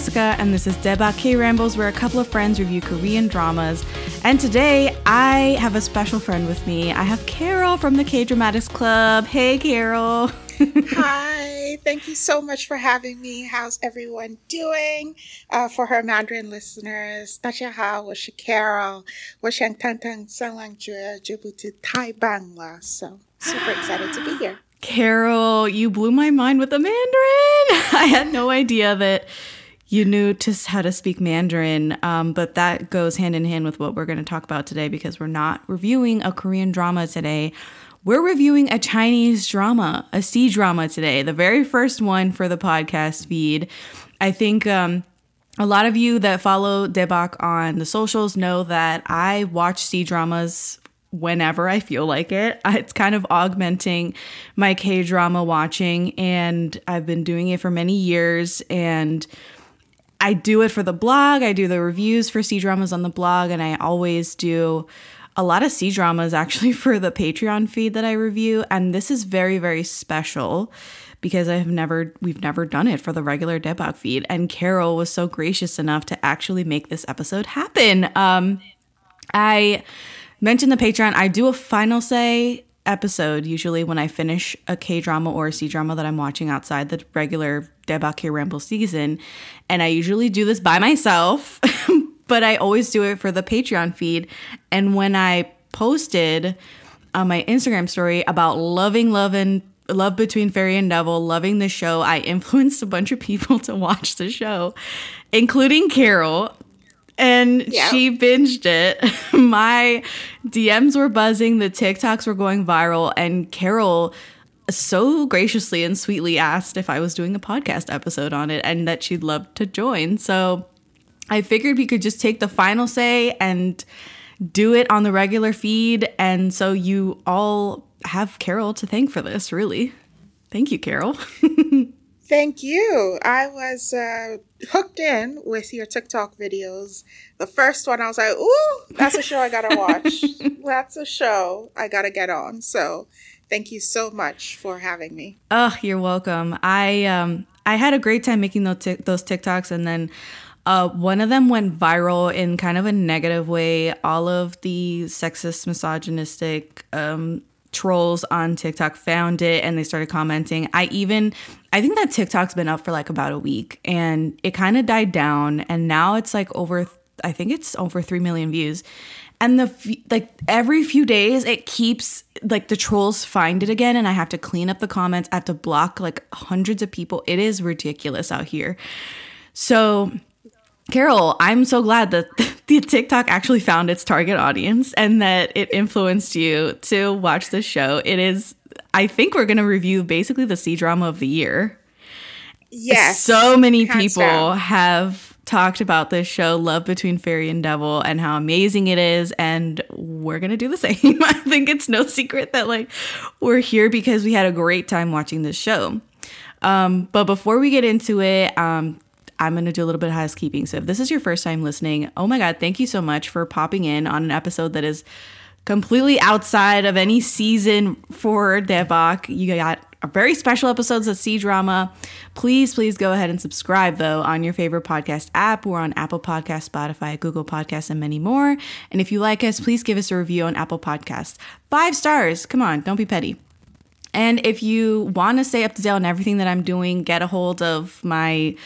Jessica, and this is Daebak K Rambles, where a couple of friends review Korean dramas. And today, I have a special friend with me. I have Carol from the Kdramatics Club. Hey, Carol. Hi, thank you so much for having me. How's everyone doing? Uh, for her Mandarin listeners, 大家好，我是 So super excited to be here. Carol, you blew my mind with the Mandarin. I had no idea that you knew to, how to speak Mandarin, um, but that goes hand in hand with what we're going to talk about today because we're not reviewing a Korean drama today. We're reviewing a Chinese drama, a C drama today, the very first one for the podcast feed. I think um, a lot of you that follow Daebak on the socials know that I watch C dramas whenever I feel like it. It's kind of augmenting my K drama watching, and I've been doing it for many years. And I do it for the blog, I do the reviews for C dramas on the blog, and I always do a lot of C dramas actually for the Patreon feed that I review. And this is very, very special because I have never we've never done it for the regular Daebak feed. And Carol was so gracious enough to actually make this episode happen. Um I mentioned the Patreon. I do a final say episode usually when I finish a K drama or a C drama that I'm watching outside the regular Daebak K Ramble season. And I usually do this by myself, but I always do it for the Patreon feed. And when I posted on my Instagram story about loving, loving, love between fairy and devil, loving the show, I influenced a bunch of people to watch the show, including Carol and yep. she binged it. My DMs were buzzing, the TikToks were going viral, and Carol so graciously and sweetly asked if I was doing a podcast episode on it and that she'd love to join. So I figured we could just take the final say and do it on the regular feed. And so you all have Carol to thank for this, really. Thank you, Carol. Thank you. I was uh, hooked in with your TikTok videos. The first one, I was like, "Ooh, that's a show I gotta watch. that's a show I gotta get on." So, thank you so much for having me. Oh, you're welcome. I um I had a great time making those tic- those TikToks, and then. Uh, one of them went viral in kind of a negative way. All of the sexist, misogynistic um, trolls on TikTok found it and they started commenting. I even I think that TikTok's been up for like about a week and it kind of died down and now it's like over I think it's over 3 million views. And the like every few days it keeps like the trolls find it again and I have to clean up the comments. I have to block like hundreds of people. It is ridiculous out here. So Carol, I'm so glad that the TikTok actually found its target audience and that it influenced you to watch this show. It is, I think we're going to review basically the C drama of the year. Yes. So many people down. have talked about this show, Love Between Fairy and Devil, and how amazing it is. And we're going to do the same. I think it's no secret that, like, we're here because we had a great time watching this show. Um, but before we get into it, um, I'm going to do a little bit of housekeeping. So if this is your first time listening, oh my God, thank you so much for popping in on an episode that is completely outside of any season for Daebak. You got a very special episodes of C Drama. Please, please go ahead and subscribe though on your favorite podcast app. We're on Apple Podcast, Spotify, Google Podcasts, and many more. And if you like us, please give us a review on Apple Podcasts. Five stars. Come on, don't be petty. And if you want to stay up to date on everything that I'm doing, get a hold of my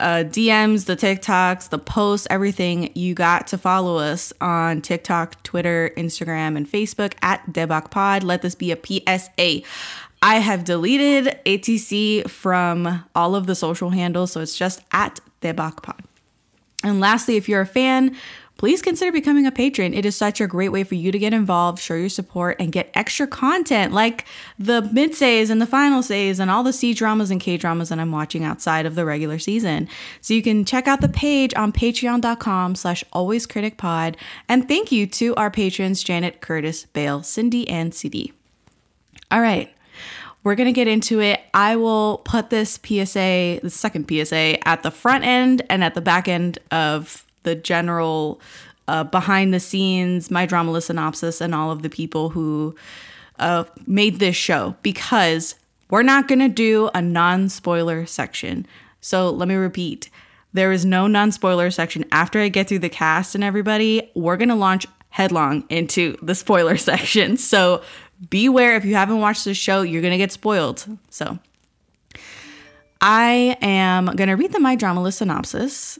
uh, DMs, the TikToks, the posts, everything, you got to follow us on TikTok, Twitter, Instagram, and Facebook at Daebak Pod. Let this be a PSA. I have deleted ATC from all of the social handles, so it's just at Daebak Pod. And lastly, if you're a fan, please consider becoming a patron. It is such a great way for you to get involved, show your support, and get extra content like the mid says and the final says and all the C dramas and K dramas that I'm watching outside of the regular season. So you can check out the page on patreon.com slash alwayscriticpod. And thank you to our patrons, Janet, Curtis, Bale, Cindy, and CD. All right. We're going to get into it. I will put this PSA, the second PSA, at the front end and at the back end of the general uh, behind the scenes, my drama list synopsis, and all of the people who uh, made this show because we're not going to do a non spoiler section. So let me repeat There is no non spoiler section. After I get through the cast and everybody, we're going to launch headlong into the spoiler section. So beware if you haven't watched the show, you're going to get spoiled. So I am going to read the My Drama List synopsis,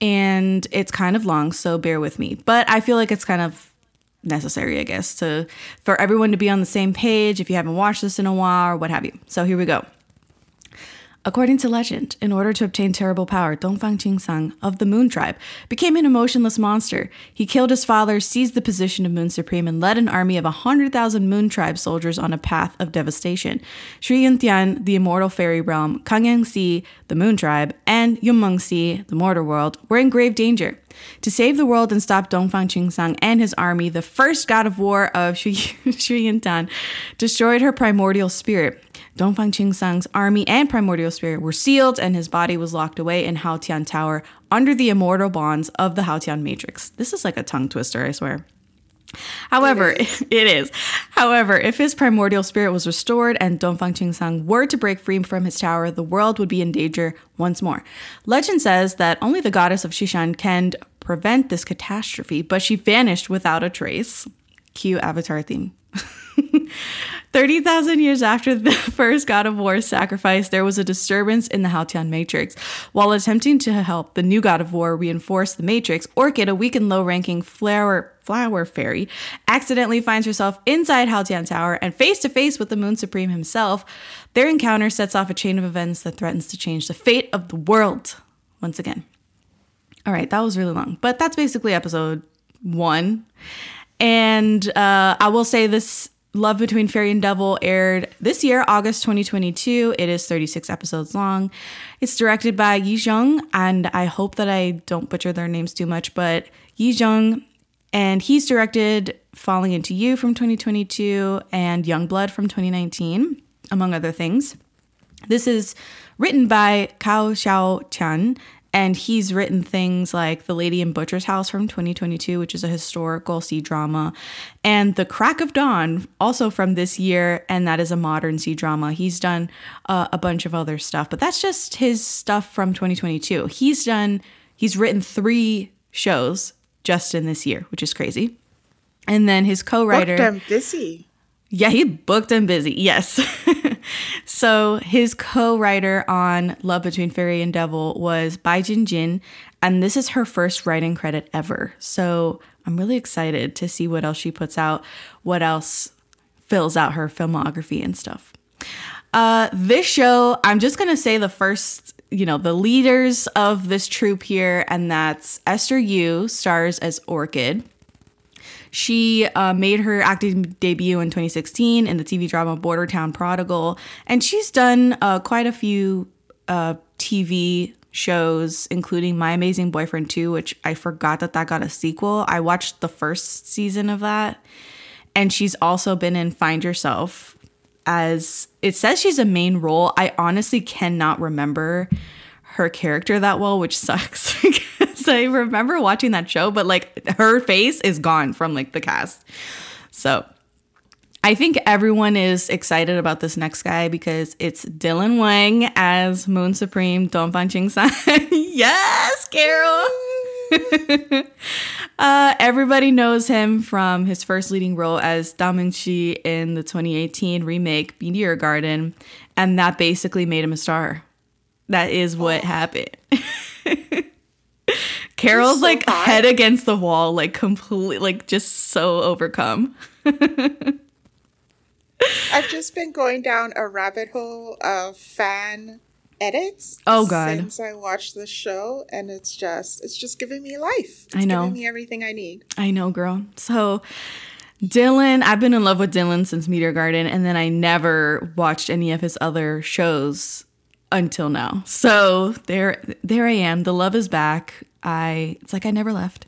and it's kind of long, so bear with me. But I feel like it's kind of necessary, I guess, to for everyone to be on the same page if you haven't watched this in a while or what have you. So here we go. According to legend, in order to obtain terrible power, Dongfang Qingsang of the Moon Tribe became an emotionless monster. He killed his father, seized the position of Moon Supreme, and led an army of 100,000 Moon Tribe soldiers on a path of devastation. Shui Yintian, the immortal fairy realm, Kang Yang the Moon Tribe, and Yunmeng the mortal world, were in grave danger. To save the world and stop Dongfang Qingsang and his army, the first god of war of Shui, Shui destroyed her primordial spirit. Dongfang Qingsang's army and primordial spirit were sealed, and his body was locked away in Haotian Tower under the immortal bonds of the Haotian Matrix. This is like a tongue twister, I swear. However, it is. it is. However, if his primordial spirit was restored and Dongfang Qingsang were to break free from his tower, the world would be in danger once more. Legend says that only the goddess of Shishan can prevent this catastrophe, but she vanished without a trace. Cue Avatar theme. 30,000 years after the first God of War sacrifice, there was a disturbance in the Haotian Matrix. While attempting to help the new God of War reinforce the Matrix, Orchid, a weak and low ranking flower, flower fairy, accidentally finds herself inside Haotian Tower and face to face with the Moon Supreme himself. Their encounter sets off a chain of events that threatens to change the fate of the world once again. All right, that was really long, but that's basically episode one. And uh, I will say this Love Between Fairy and Devil aired this year, August 2022. It is 36 episodes long. It's directed by Yi Zheng, and I hope that I don't butcher their names too much, but Yi Zheng, and he's directed Falling Into You from 2022 and Young Blood from 2019, among other things. This is written by Cao Xiao Chan and he's written things like The Lady in Butcher's House from 2022, which is a historical C drama, and The Crack of Dawn, also from this year, and that is a modern C drama. He's done uh, a bunch of other stuff, but that's just his stuff from 2022. He's done, he's written three shows just in this year, which is crazy. And then his co writer. I'm busy. Yeah, he booked and busy. Yes. so his co-writer on Love Between Fairy and Devil was Bai Jin Jin, and this is her first writing credit ever. So I'm really excited to see what else she puts out, what else fills out her filmography and stuff. Uh, this show, I'm just gonna say the first, you know, the leaders of this troupe here, and that's Esther Yu stars as Orchid. She uh, made her acting debut in 2016 in the TV drama Border Town Prodigal, and she's done uh, quite a few uh, TV shows, including My Amazing Boyfriend 2, which I forgot that that got a sequel. I watched the first season of that, and she's also been in Find Yourself as it says she's a main role. I honestly cannot remember her character that well, which sucks. I remember watching that show, but like her face is gone from like the cast. So I think everyone is excited about this next guy because it's Dylan Wang as Moon Supreme Dongfang Qingsang. yes, Carol. uh, everybody knows him from his first leading role as Dao Mingsi in the 2018 remake Meteor Garden, and that basically made him a star. That is what oh. happened. Carol's so like head against the wall, like completely, like just so overcome. I've just been going down a rabbit hole of fan edits. Oh god! Since I watched the show, and it's just it's just giving me life. It's I know, giving me everything I need. I know, girl. So. Dylan, I've been in love with Dylan since Meteor Garden, and then I never watched any of his other shows until now. So there there I am. The love is back. I it's like I never left.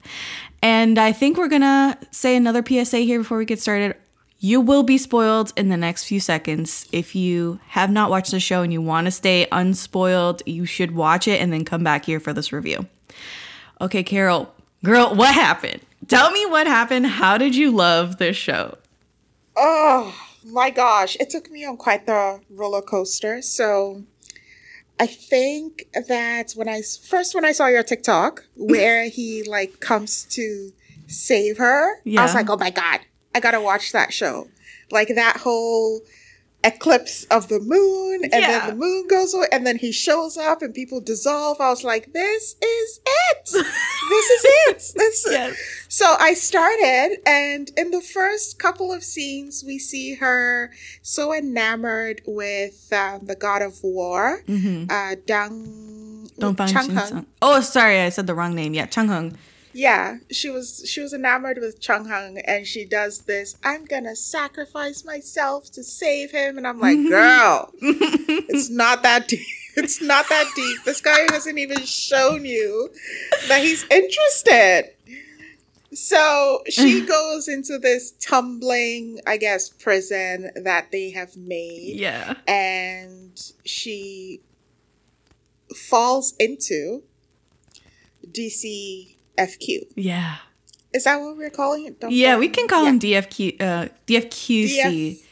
And I think we're going to say another PSA here before we get started. You will be spoiled in the next few seconds. If you have not watched the show and you want to stay unspoiled, you should watch it and then come back here for this review. Okay, Carol, girl, what happened? Tell me what happened. How did you love this show? Oh my gosh, it took me on quite the roller coaster. So I think that when I first when I saw your TikTok where he like comes to save her, I was like, oh my god, I gotta watch that show. Like that whole eclipse of the moon, and Yeah. then the moon goes away, and then he shows up, and people dissolve. I was like, this is it. this is it. This Yes. so I started, and in the first couple of scenes, we see her so enamored with um, the god of war, Mm-hmm. uh, Dang Don't find Chang Heng. Oh, sorry, I said the wrong name. Yeah, Chang Heng. Yeah, she was she was enamored with Chang Heng, and she does this. I'm gonna sacrifice myself to save him, and I'm like, girl, it's not that deep. It's not that deep. This guy hasn't even shown you that he's interested. So she goes into this tumbling, I guess, prison that they have made, Yeah. and she falls into DCFQ. Yeah. Is that what we're calling it? Don't Yeah, we can call Yeah. him DFQ uh DFQC.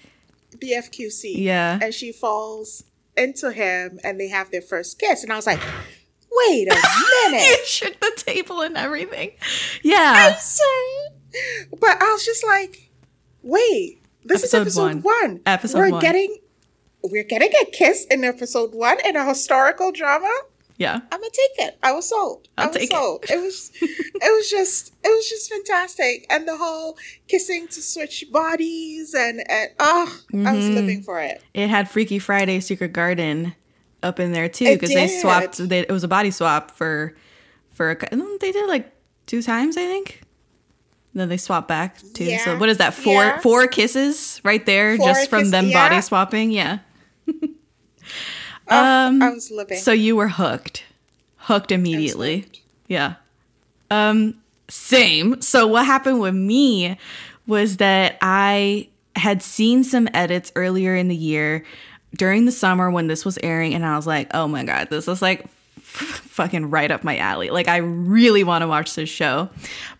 BFQC. Yeah. And she falls into him and they have their first kiss. And I was like, wait a you minute. shook the table and everything. Yeah. I'm sorry. But I was just like, wait, this Episode is episode one. one. Episode we're one. getting we're getting a kiss in episode one in a historical drama. Yeah. I'm gonna take it. I was sold. I I'll was take it. sold. It. was it was just it was just fantastic. And the whole kissing to switch bodies and and oh I was Mhm. living for it. It had Freaky Friday Secret Garden up in there too because they swapped. They, it was a body swap for for a, cou- they did like two times I think. Then they swapped back too. So what is that? Four Yeah. four kisses right there Four just from them yeah. body swapping. Yeah. Oh, Um, I was living. So you were hooked, hooked immediately. hooked. Yeah. Um, same. So what happened with me was that I had seen some edits earlier in the year during the summer when this was airing, and I was like, oh my god, this is like fucking right up my alley. Like I really want to watch this show.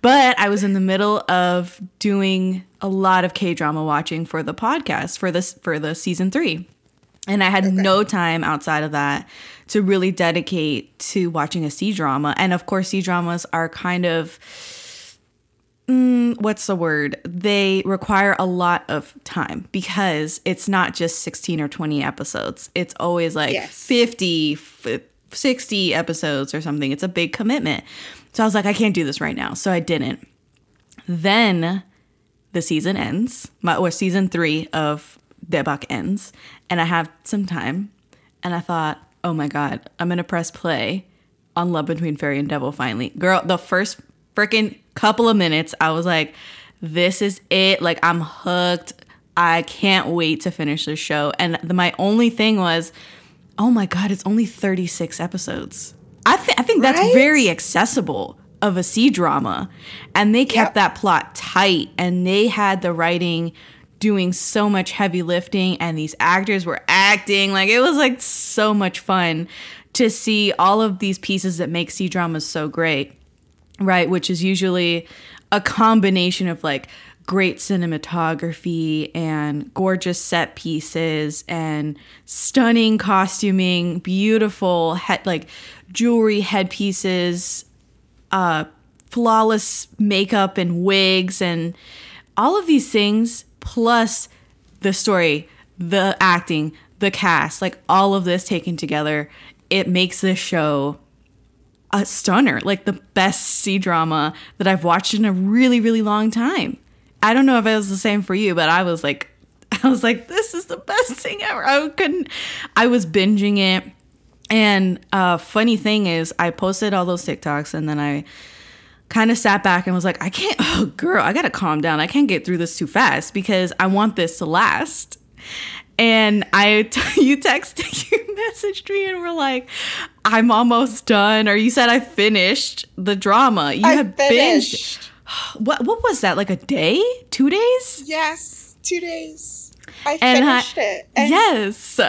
But I was in the middle of doing a lot of K-drama watching for the podcast for this for the season 3. And I had no time outside of that to really dedicate to watching a C drama. And of course, C dramas are kind of mm, what's the word? They require a lot of time because it's not just 16 or 20 episodes. It's always like Yes. 50, f- 60 episodes or something. It's a big commitment. So I was like, I can't do this right now. So I didn't. Then the season ends, my, or season three of Daebak ends, and I have some time. And I thought, oh my God, I'm going to press play on Love Between Fairy and Devil finally. Girl, the first freaking couple of minutes, I was like, this is it. Like, I'm hooked. I can't wait to finish this show. And the, my only thing was, oh my God, it's only 36 episodes. I, th- I think that's Right? very accessible of a C drama. And they kept Yep. that plot tight and they had the writing doing so much heavy lifting and these actors were acting. Like it was like so much fun to see all of these pieces that make C dramas so great right? Which is usually a combination of like great cinematography and gorgeous set pieces and stunning costuming beautiful head like jewelry headpieces uh flawless makeup and wigs and all of these things plus the story the acting the cast like all of this taken together it makes this show a stunner, like the best C drama that I've watched in a really, really long time. I don't know if it was the same for you, but I was like, I was like, this is the best thing ever. I couldn't, I was binging it. And uh, funny thing is, I posted all those TikToks and then I kind of sat back and was like, I can't, oh, girl, I gotta calm down. I can't get through this too fast because I want this to last. And I, t- you texted, you messaged me and were like, I'm almost done. Or you said I finished the drama. You I had finished. binged. What, what was that? Like a day? Two days? Yes, two days. I And I- finished it. And yes.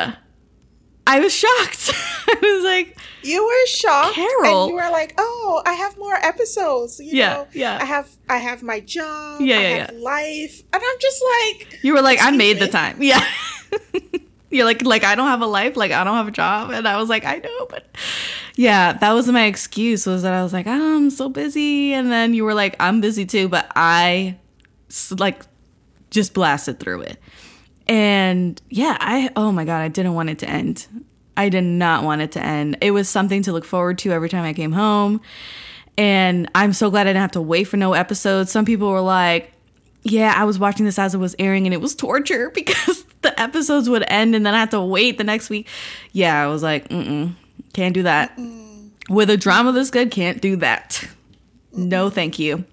I was shocked. I was like, You were shocked, Carol. and you were like, "Oh, I have more episodes." You Yeah, know, yeah. I have, I have my job. Yeah, I yeah, life, and I'm just like, you were like, I made the time. Yeah. You're like, like I don't have a life, like I don't have a job, and I was like, I know, but yeah, that was my excuse was that I was like, oh, I'm so busy, and then you were like, I'm busy too, but I like just blasted through it, and yeah, I oh my god, I didn't want it to end. I did not want it to end. It was something to look forward to every time I came home. And I'm so glad I didn't have to wait for no episodes. Some people were like, yeah, I was watching this as it was airing and it was torture because the episodes would end and then I had to wait the next week. Yeah, I was like, mm can't do that. Mm-mm. With a drama this good, can't do that. Mm-mm. No, thank you.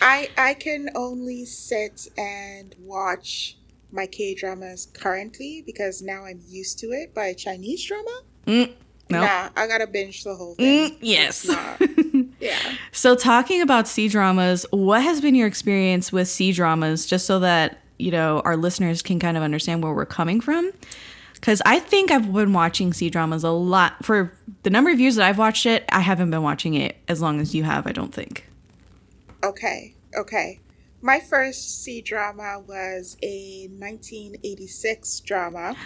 I I can only sit and watch my K dramas currently because now I'm used to it by Chinese drama. Mm, no. Nah, I gotta binge the whole thing. Mm, yes. yeah. So talking about C dramas, what has been your experience with C dramas, just so that you know our listeners can kind of understand where we're coming from? Because I think I've been watching C dramas a lot for the number of years that I've watched it. I haven't been watching it as long as you have. I don't think. Okay. Okay. My first C drama was a 1986 drama.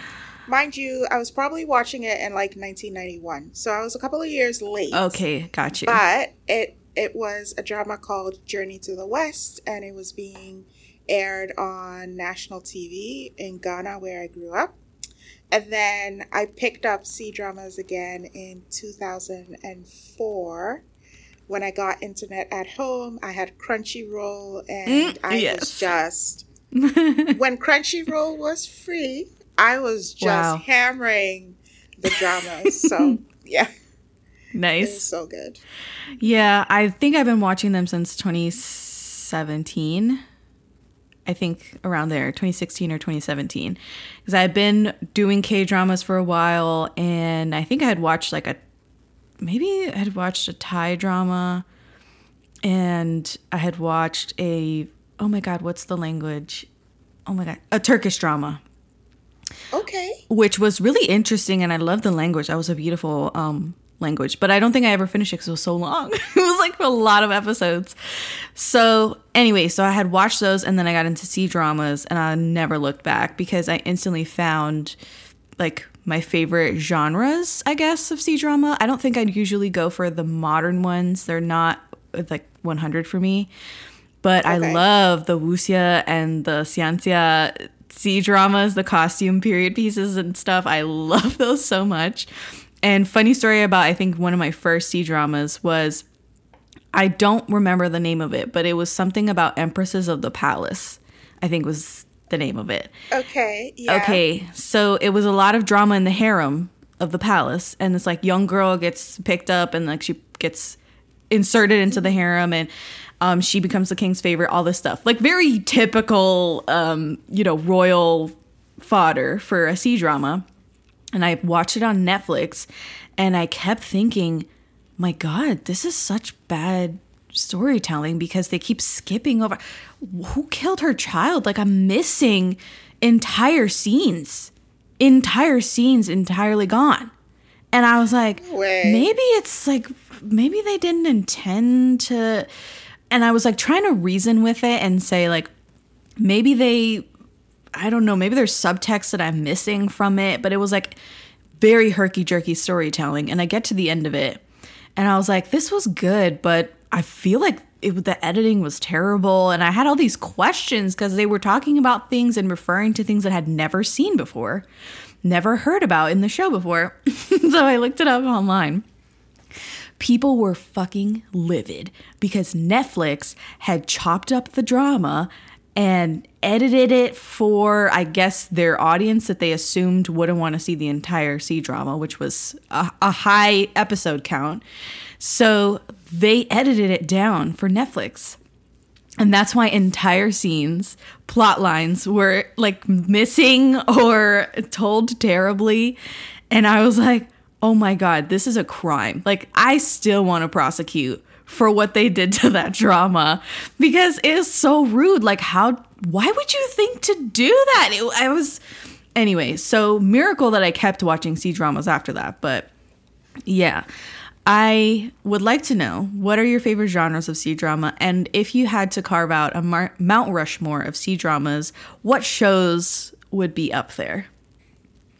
Mind you, I was probably watching it in like 1991, so I was a couple of years late. Okay, got you. But it it was a drama called Journey to the West, and it was being aired on national TV in Ghana, where I grew up. And then I picked up C dramas again in 2004 when I got internet at home, I had Crunchyroll, and mm, I yes. was just when Crunchyroll was free, I was just wow. hammering the dramas. so yeah, nice, so good. Yeah, I think I've been watching them since 2017. I think around there, 2016 or 2017, because I've been doing K dramas for a while, and I think I had watched like a maybe I had watched a Thai drama and I had watched a oh my god, what's the language? Oh my god, a Turkish drama. Okay. Which was really interesting and I love the language. That was a beautiful um language, but I don't think I ever finished it because it was so long. it was like a lot of episodes. So, anyway, so I had watched those and then I got into C dramas and I never looked back because I instantly found like my favorite genres, I guess, of C drama. I don't think I'd usually go for the modern ones. They're not uh, like 100 for me. But okay. I love the wuxia and the xianxia C dramas, the costume period pieces and stuff. I love those so much. And funny story about I think one of my first C dramas was I don't remember the name of it, but it was something about Empresses of the Palace. I think was the name of it. Okay. Yeah. Okay. So it was a lot of drama in the harem of the palace, and this like young girl gets picked up, and like she gets inserted into the harem, and um, she becomes the king's favorite. All this stuff, like very typical, um, you know, royal fodder for a C drama. And I watched it on Netflix, and I kept thinking, my God, this is such bad storytelling because they keep skipping over who killed her child? Like i'm missing entire scenes. Entire scenes entirely gone. And i was like maybe it's like maybe they didn't intend to and i was like trying to reason with it and say like maybe they i don't know maybe there's subtext that i'm missing from it but it was like very herky jerky storytelling and i get to the end of it and i was like this was good but I feel like it, the editing was terrible. And I had all these questions because they were talking about things and referring to things that I had never seen before, never heard about in the show before. so I looked it up online. People were fucking livid because Netflix had chopped up the drama and edited it for, I guess, their audience that they assumed wouldn't want to see the entire C drama, which was a, a high episode count. So they edited it down for Netflix. And that's why entire scenes, plot lines were like missing or told terribly. And I was like, oh my God, this is a crime. Like, I still want to prosecute for what they did to that drama because it is so rude. Like, how, why would you think to do that? It, I was, anyway, so miracle that I kept watching C dramas after that. But yeah. I would like to know what are your favorite genres of C drama, and if you had to carve out a Mar- Mount Rushmore of C dramas, what shows would be up there?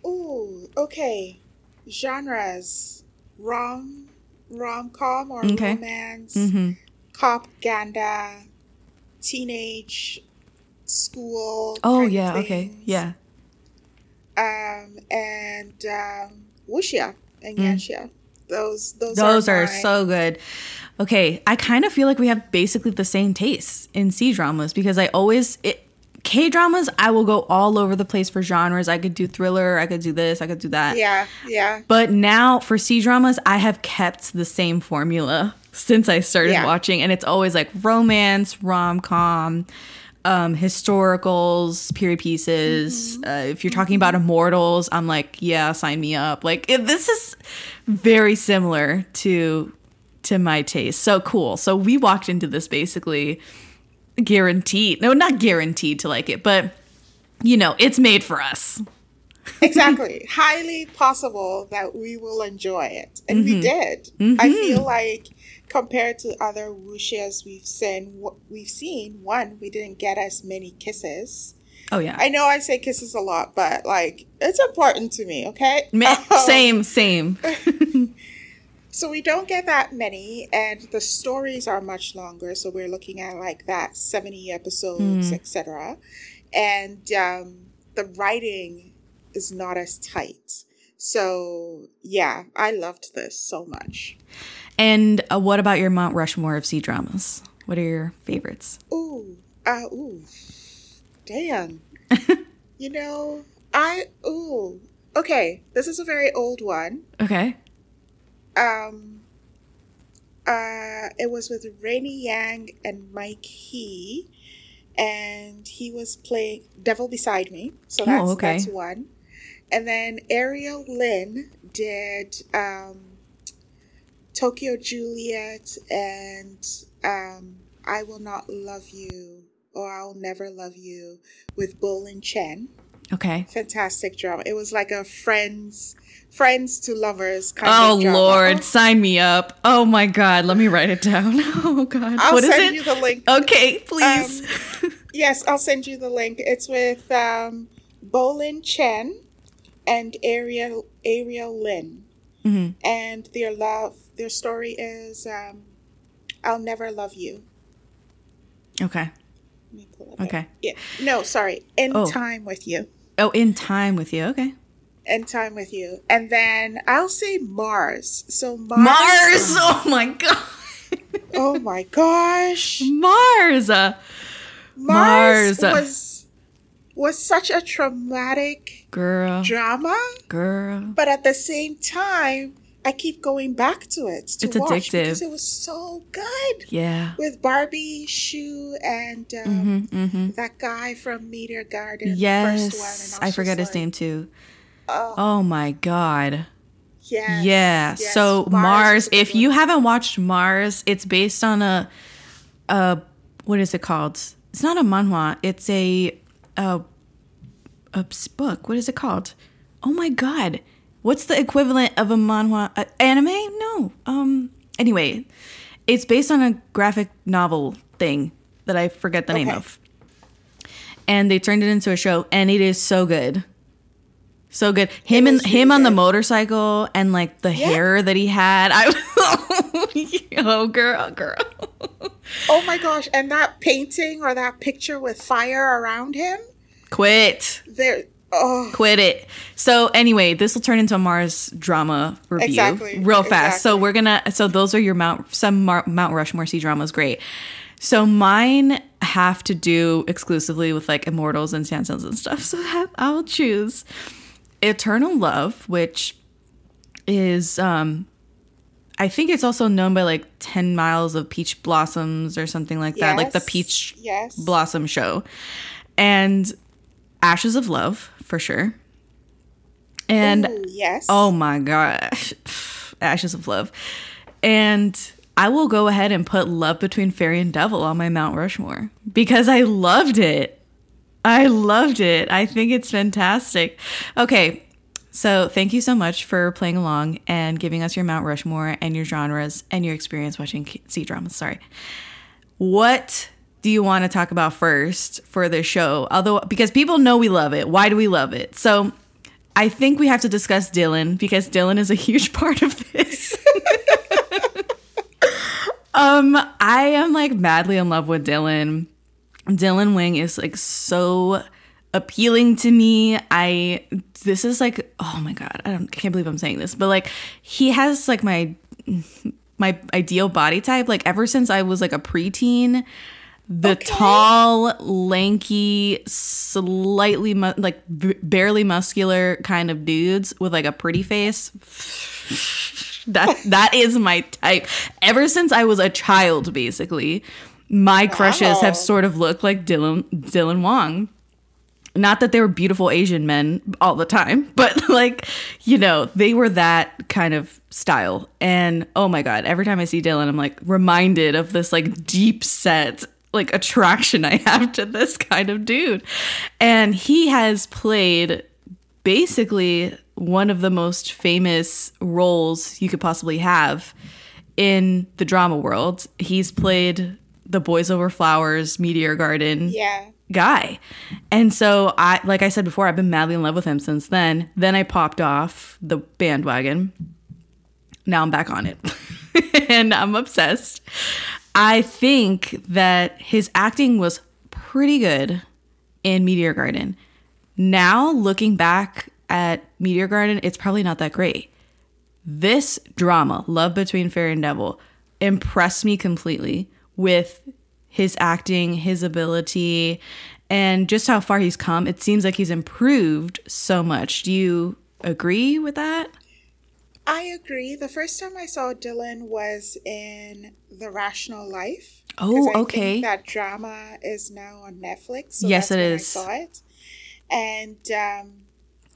Ooh, okay. Genres rom rom com or Okay. romance, Mm-hmm. cop ganda, teenage school. Oh yeah. Okay. Yeah. Um, and um, wuxia and Mm. xianxia. Those those Those are, my- so good. Okay, I kind of feel like we have basically the same tastes in C dramas because I always it, K dramas. I will go all over the place for genres. I could do thriller. I could do this. I could do that. Yeah, yeah. But now for C dramas, I have kept the same formula since I started Yeah. watching, and it's always like romance, rom com, um, historicals, period pieces. Mm-hmm. Uh, if you're talking about immortals, I'm like, yeah, sign me up. Like it, this is very similar to to my taste. So cool. So we walked into this basically guaranteed. No, not guaranteed to like it, but you know, it's made for us. exactly. Highly possible that we will enjoy it. And Mm-hmm. we did. I feel like compared to other wuxias we've seen, we've seen, one, we didn't get as many kisses. Oh yeah. I know I say kisses a lot, but like it's important to me, okay? Um, same, same. So we don't get that many, and the stories are much longer. So we're looking at like that seventy episodes, etc. And um, the writing is not as tight. So yeah, I loved this so much. And uh, what about your Mount Rushmore of C dramas? What are your favorites? Ooh, uh, ooh, damn. you know, I ooh. Okay, this is a very old one. Okay. um uh it was with Rainie Yang and Mike He and he was playing Devil Beside Me. So Oh, okay. that's one. And then Ariel Lin did um Tokyo Juliet and um I Will Not Love You or I'll Never Love You with Bolin Chen. Okay. Fantastic drama. It was like a friends friends to lovers kind Oh of drama. Oh lord, sign me up. Oh my God, let me write it down. Oh God, I'll what is send it? you the link. okay, please. Yes, I'll send you the link. It's with um, Bolin Chen and Ariel Ariel Lin, Mhm. and their love. Their story is um, "I'll Never Love You." Okay. Let me pull it up. Okay. Yeah. No, sorry. In Oh. time with you. Oh, in time with you. Okay. In time with you, and then I'll say Mars. So Mars. Mars. Oh my God. Oh my gosh. Mars. Mars, Mars. was was such a traumatic girl. drama. Girl. but at the same time, I keep going back to it to It's watch addictive. because it was so good Yeah. with Barbie, Hsu, and um, Mm-hmm, mm-hmm. that guy from Meteor Garden. Yes. first one, I just his like, name too. Oh, Oh my God. yes, Yeah. yes, So was Mars, if you haven't watched Mars, it's based on a a what is it called? It's not a manhwa. It's a a a book. What is it called? Oh my god. What's the equivalent of a manhwa uh, anime? No. Um anyway, it's based on a graphic novel thing that I forget the name of. And they turned it into a show and it is so good. So good. Him and him really on the motorcycle and like the Yeah. hair that he had. I Oh girl, girl. oh my gosh, and that painting or that picture with fire around him, Quit. there. Oh, Quit it. So anyway, this will turn into a Mars drama review Exactly, real fast. So we're gonna. So those are your Mount some Mar- Mount Rushmore C dramas. Great. So mine have to do exclusively with like immortals and Sansons and stuff. So that I'll choose Eternal Love, which is um I think it's also known by like 10 miles of peach blossoms or something like that, like the peach Yes. blossom show. And Ashes of Love for sure. And Ooh, yes. oh my gosh, Ashes of Love. And I will go ahead and put Love Between Fairy and Devil on my Mount Rushmore because I loved it. I loved it. I think it's fantastic. Okay, so thank you so much for playing along and giving us your Mount Rushmore and your genres and your experience watching C dramas. Sorry. What do you want to talk about first for this show? Although because people know we love it. Why do we love it? So I think we have to discuss Dylan because Dylan is a huge part of this. um, I am like madly in love with Dylan. Dylan Wang is like so appealing to me. I this is like oh my god, I I can't believe I'm saying this, but like he has like my my ideal body type. Like ever since I was like a preteen, the Okay. tall, lanky, slightly mu- like b- barely muscular kind of dudes with like a pretty face. that that is my type. Ever since I was a child, basically, my crushes Wow. have sort of looked like Dylan Dylan Wang. Not that they were beautiful Asian men all the time, but like, you know, they were that kind of style. And oh my God, every time I see Dylan, I'm like reminded of this like deep set like attraction I have to this kind of dude. And he has played basically one of the most famous roles you could possibly have in the drama world. He's played the Boys Over Flowers, Meteor Garden Yeah. guy. And so I like I said before, I've been madly in love with him since then. Then I popped off the bandwagon. Now I'm back on it. and I'm obsessed. I think that his acting was pretty good in Meteor Garden. Now looking back at Meteor Garden, it's probably not that great. This drama, Love Between Fairy and Devil, impressed me completely with his acting, his ability, and just how far he's come. It seems like he's improved so much. Do you agree with that? I agree. The first time I saw Dylan was in The Rational Life. Oh, okay. That drama is now on Netflix. So Yes, that's it is. I saw it. And um,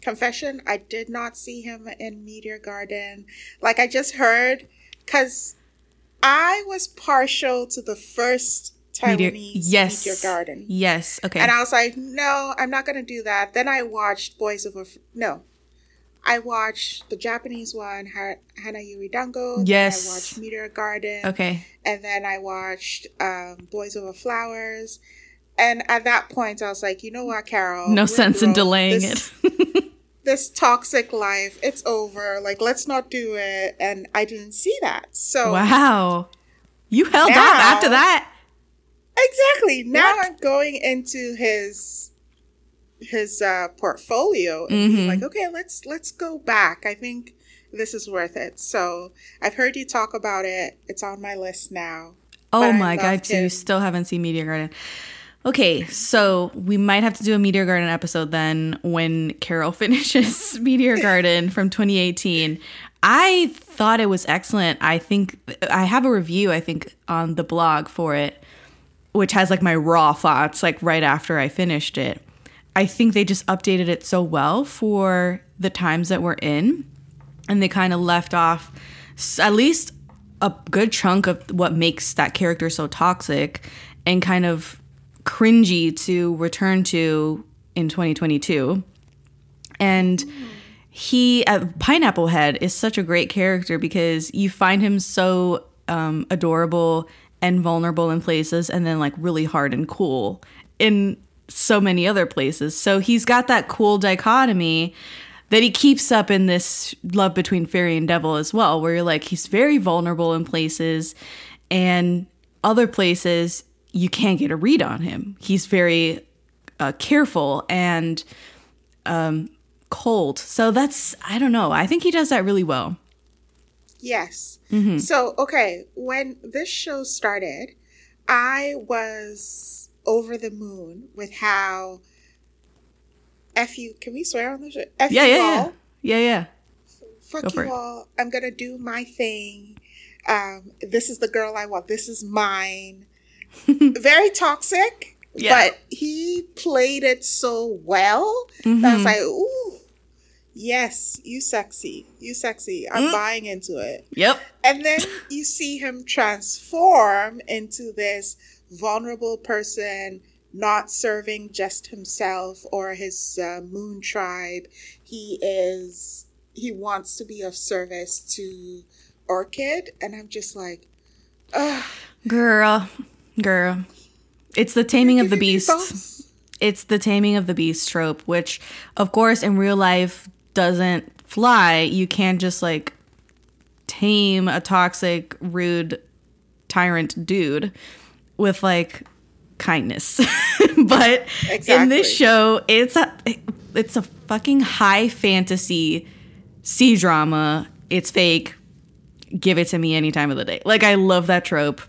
confession, I did not see him in Meteor Garden. Like I just heard, because I was partial to the first Meteor- Taiwanese yes. Meteor Garden. Yes. Okay. And I was like, no, I'm not going to do that. Then I watched Boys Over. F- no. I watched the Japanese one, ha- Hana Yori Dango. Yes. I watched Meteor Garden. okay. And then I watched um, Boys Over Flowers. And at that point, I was like, you know what, Carol? No sense in delaying This- it. This toxic life, it's over. Like, let's not do it. And I didn't see that. So, wow. You held Now- after that. Exactly. Now What? I'm going into his his uh, portfolio and being Mhm. like, okay, let's let's go back. I think this is worth it. So I've heard you talk about it. It's on my list now. Oh my god, too. him. Still haven't seen Meteor Garden. Okay, so we might have to do a Meteor Garden episode then when Carol finishes Meteor Garden from 2018. I thought it was excellent. I think I have a review, I think, on the blog for it, which has like my raw thoughts, like right after I finished it. I think they just updated it so well for the times that we're in. And they kind of left off at least a good chunk of what makes that character so toxic and kind of cringy to return to in 2022 and he uh, pineapple head is such a great character because you find him so um, adorable and vulnerable in places and then like really hard and cool in so many other places. So he's got that cool dichotomy that he keeps up in this love between fairy and devil as well where you're like he's very vulnerable in places and other places you can't get a read on him. He's very uh, careful and um, cold. So that's i don't know. I think he does that really well. Yes. Mm-hmm. So okay, when this show started, I was over the moon with how. F you, can we swear on this show? F yeah you yeah all. yeah yeah yeah fuck Go you it. all. I'm gonna do my thing. Um, this is the girl I want. This is mine. Very toxic, Yeah. but he played it so well that I was like, ooh, yes, you sexy, you sexy. I'm Mm. buying into it. yep And then you see him transform into this vulnerable person, not serving just himself or his uh, moon tribe. He is, he wants to be of service to Orchid. And I'm just like, ugh. girl girl it's the taming of the beast it's the taming of the beast trope which of course in real life doesn't fly, you can't just like tame a toxic, rude tyrant dude with like kindness. but exactly. in this show, it's a it's a fucking high fantasy C drama. It's fake. Give it to me any time of the day. Like I love that trope.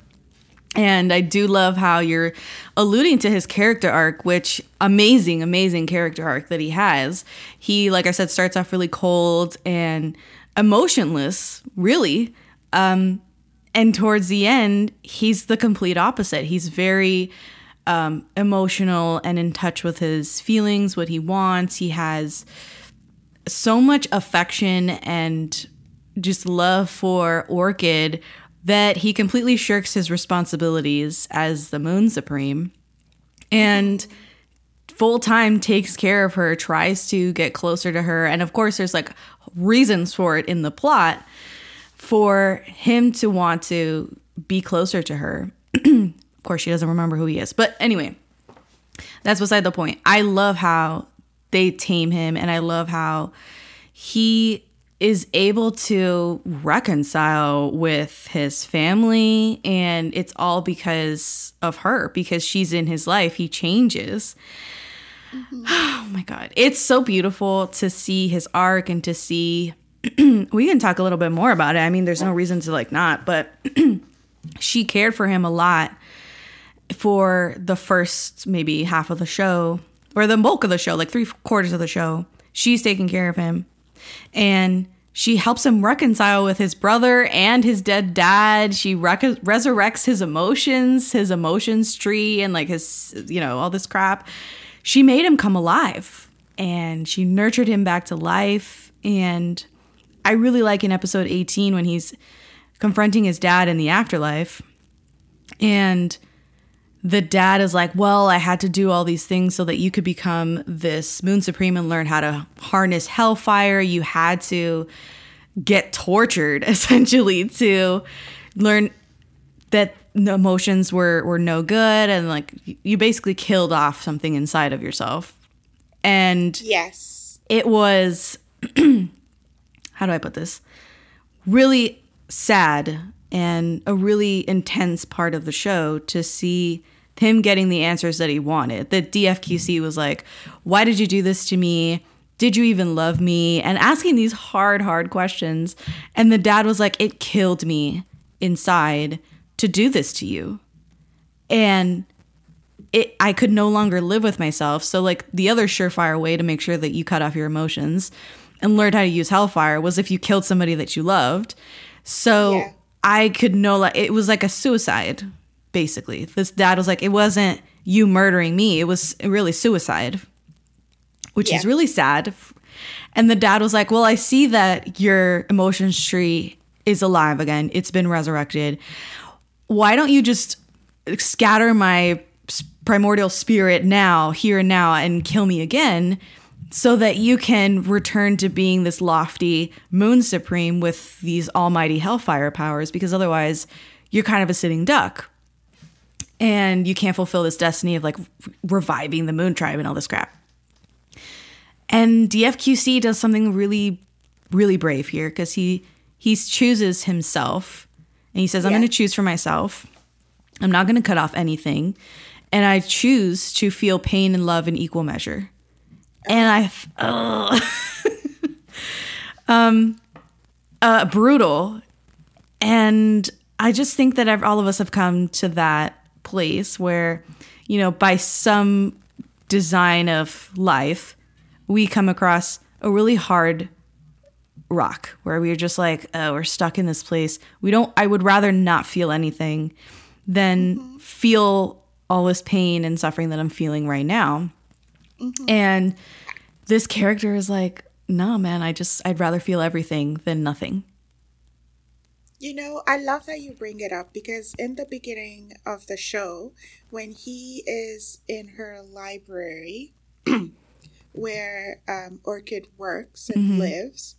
And I do love how you're alluding to his character arc, which amazing, amazing character arc that he has. He, like I said, starts off really cold and emotionless, really. Um, and towards the end, he's the complete opposite. He's very um, emotional and in touch with his feelings, what he wants. He has so much affection and just love for Orchid that he completely shirks his responsibilities as the Moon Supreme and full time takes care of her, tries to get closer to her. And of course, there's like reasons for it in the plot for him to want to be closer to her. of course, she doesn't remember who he is. But anyway, that's beside the point. I love how they tame him, and I love how he is able to reconcile with his family and it's all because of her because she's in his life he changes mm-hmm. oh my god it's so beautiful to see his arc and to see we can talk a little bit more about it i mean there's no reason to like not but she cared for him a lot for the first maybe half of the show or the bulk of the show like three quarters of the show she's taking care of him and she helps him reconcile with his brother and his dead dad. She rec- resurrects his emotions, his emotions tree, and like his, you know, all this crap. She made him come alive and she nurtured him back to life. And I really like in episode 18 when he's confronting his dad in the afterlife. And the dad is like, Well, I had to do all these things so that you could become this Moon Supreme and learn how to harness hellfire. You had to get tortured essentially to learn that the emotions were, were no good and like you basically killed off something inside of yourself. And yes, it was how do I put this? Really sad and a really intense part of the show to see him getting the answers that he wanted. The DFQC mm-hmm. was like, Why did you do this to me? Did you even love me? And asking these hard, hard questions. And the dad was like, It killed me inside to do this to you. And it, I could no longer live with myself. So, like, the other surefire way to make sure that you cut off your emotions and learned how to use hellfire was if you killed somebody that you loved. So, yeah. I could no, it was like a suicide basically. This dad was like, it wasn't you murdering me, it was really suicide, which yeah. is really sad. And the dad was like, well, I see that your emotions tree is alive again, it's been resurrected. Why don't you just scatter my primordial spirit now, here and now, and kill me again? So that you can return to being this lofty moon supreme with these almighty hellfire powers because otherwise you're kind of a sitting duck and you can't fulfill this destiny of like reviving the moon tribe and all this crap. And DFQC does something really, really brave here because he he chooses himself and he says, "I'm yeah. going to choose for myself. I'm not going to cut off anything, and I choose to feel pain and love in equal measure." And I, um, uh, brutal, and I just think that all of us have come to that place where, you know, by some design of life, we come across a really hard rock where we're just like, oh, we're stuck in this place. We don't, I would rather not feel anything than mm-hmm. feel all this pain and suffering that I'm feeling right now. Mm-hmm. And this character is like, no, man, I just, I'd rather feel everything than nothing. You know, I love that you bring it up because in the beginning of the show, when he is in her library where um, Orchid works and mm-hmm. lives,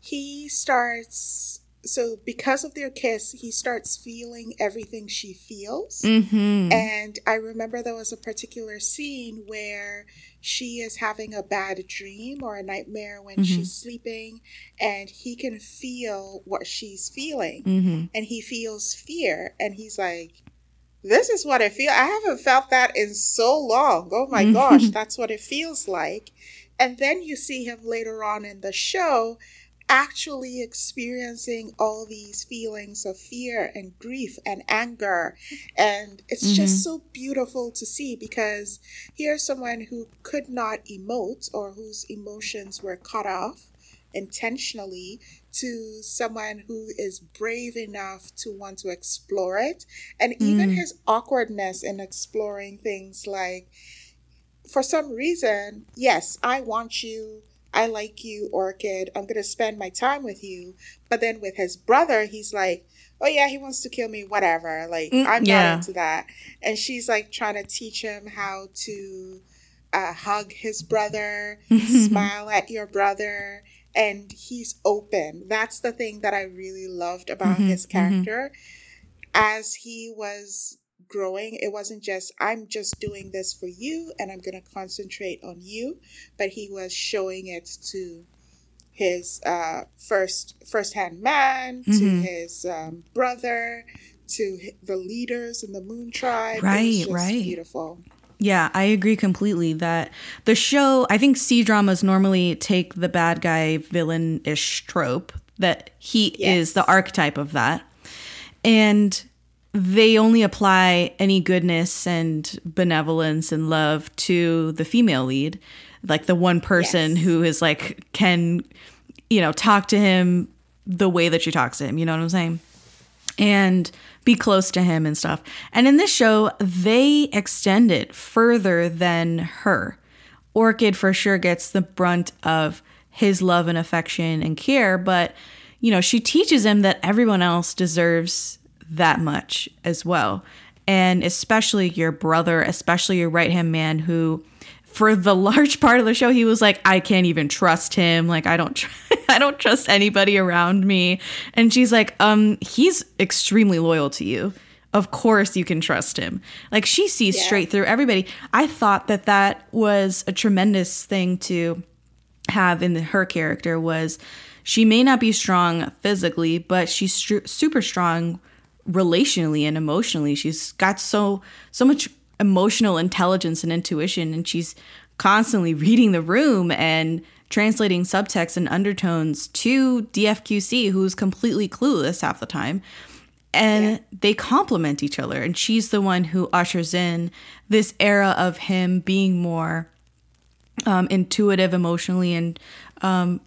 he starts so because of their kiss, he starts feeling everything she feels. Mm-hmm. And I remember there was a particular scene where she is having a bad dream or a nightmare when Mhm. she's sleeping, and he can feel what she's feeling. Mm-hmm. And he feels fear, and he's like, This is what I feel. I haven't felt that in so long. Oh my gosh, that's what it feels like. And then you see him later on in the show actually experiencing all these feelings of fear and grief and anger. And it's just so beautiful to see because here's someone who could not emote or whose emotions were cut off intentionally to someone who is brave enough to want to explore it. And even Mm. his awkwardness in exploring things like, for some reason, yes, I want you. I like you, Orchid. I'm going to spend my time with you. But then with his brother, he's like, oh, yeah, he wants to kill me, whatever. Like, Mm, I'm yeah. not into that. And she's like trying to teach him how to uh, hug his brother, smile at your brother. And he's open. That's the thing that I really loved about Mhm, his mhm. character. As he was growing, it wasn't just, I'm just doing this for you and I'm going to concentrate on you, but he was showing it to his uh, first first-hand man, to Mhm. his um, brother, to the leaders in the Moon Tribe. Right, right. Beautiful. Yeah, I agree completely that the show, I think C dramas normally take the bad guy villain ish trope, that he Yes. is the archetype of that. And they only apply any goodness and benevolence and love to the female lead, like the one person Yes. who is like, can, you know, talk to him the way that she talks to him. You know what I'm saying? and be close to him and stuff. And in this show, they extend it further than her. Orchid for sure gets the brunt of his love and affection and care, but you know, she teaches him that everyone else deserves that much as well. And especially your brother, especially your right hand man who for the large part of the show he was like I can't even trust him. Like I don't tr- I don't trust anybody around me. And she's like um he's extremely loyal to you. Of course you can trust him. Like she sees Yeah. straight through everybody. I thought that that was a tremendous thing to have in her character was she may not be strong physically but she's stru- super strong relationally and emotionally she's got so so much emotional intelligence and intuition and she's constantly reading the room and translating subtext and undertones to DFQC who's completely clueless half the time and Yeah. they complement each other and she's the one who ushers in this era of him being more um, intuitive emotionally and um,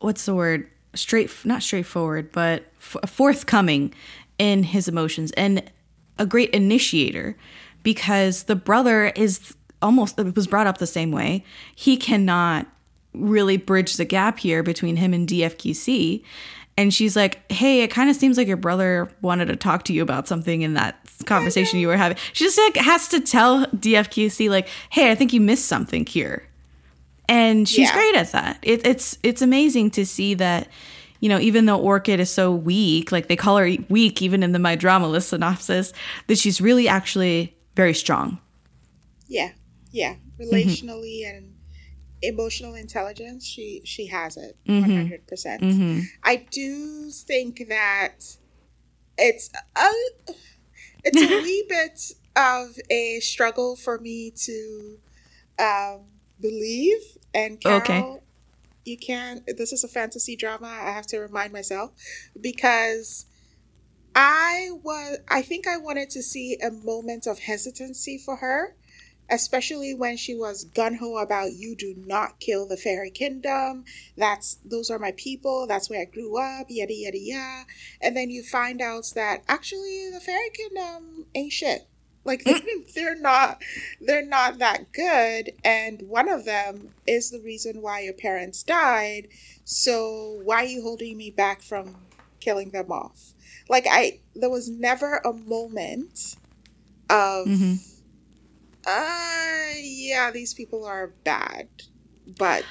what's the word straight not straightforward but f- forthcoming in his emotions and a great initiator because the brother is almost it was brought up the same way he cannot really bridge the gap here between him and dfqc and she's like hey it kind of seems like your brother wanted to talk to you about something in that conversation you were having she just like has to tell dfqc like hey i think you missed something here and she's Yeah. great at that. It, it's it's amazing to see that, you know, even though Orchid is so weak, like they call her weak even in the my drama list synopsis, that she's really actually very strong. Yeah, yeah. Mm-hmm. Relationally and emotional intelligence, she she has it mm-hmm. one hundred percent. Mm-hmm. I do think that it's a it's a wee bit of a struggle for me to um, believe. And Carol, Okay. You can't. This is a fantasy drama. I have to remind myself because I was. I think I wanted to see a moment of hesitancy for her especially when she was gun ho about you do not kill the fairy kingdom. That's those are my people. That's where I grew up. Yada yada yada. And then you find out that actually the fairy kingdom ain't shit. Like they're, not they're not that good. And one of them is the reason why your parents died. So why are you holding me back from killing them off? Like I there was never a moment of mm-hmm. uh yeah, these people are bad, but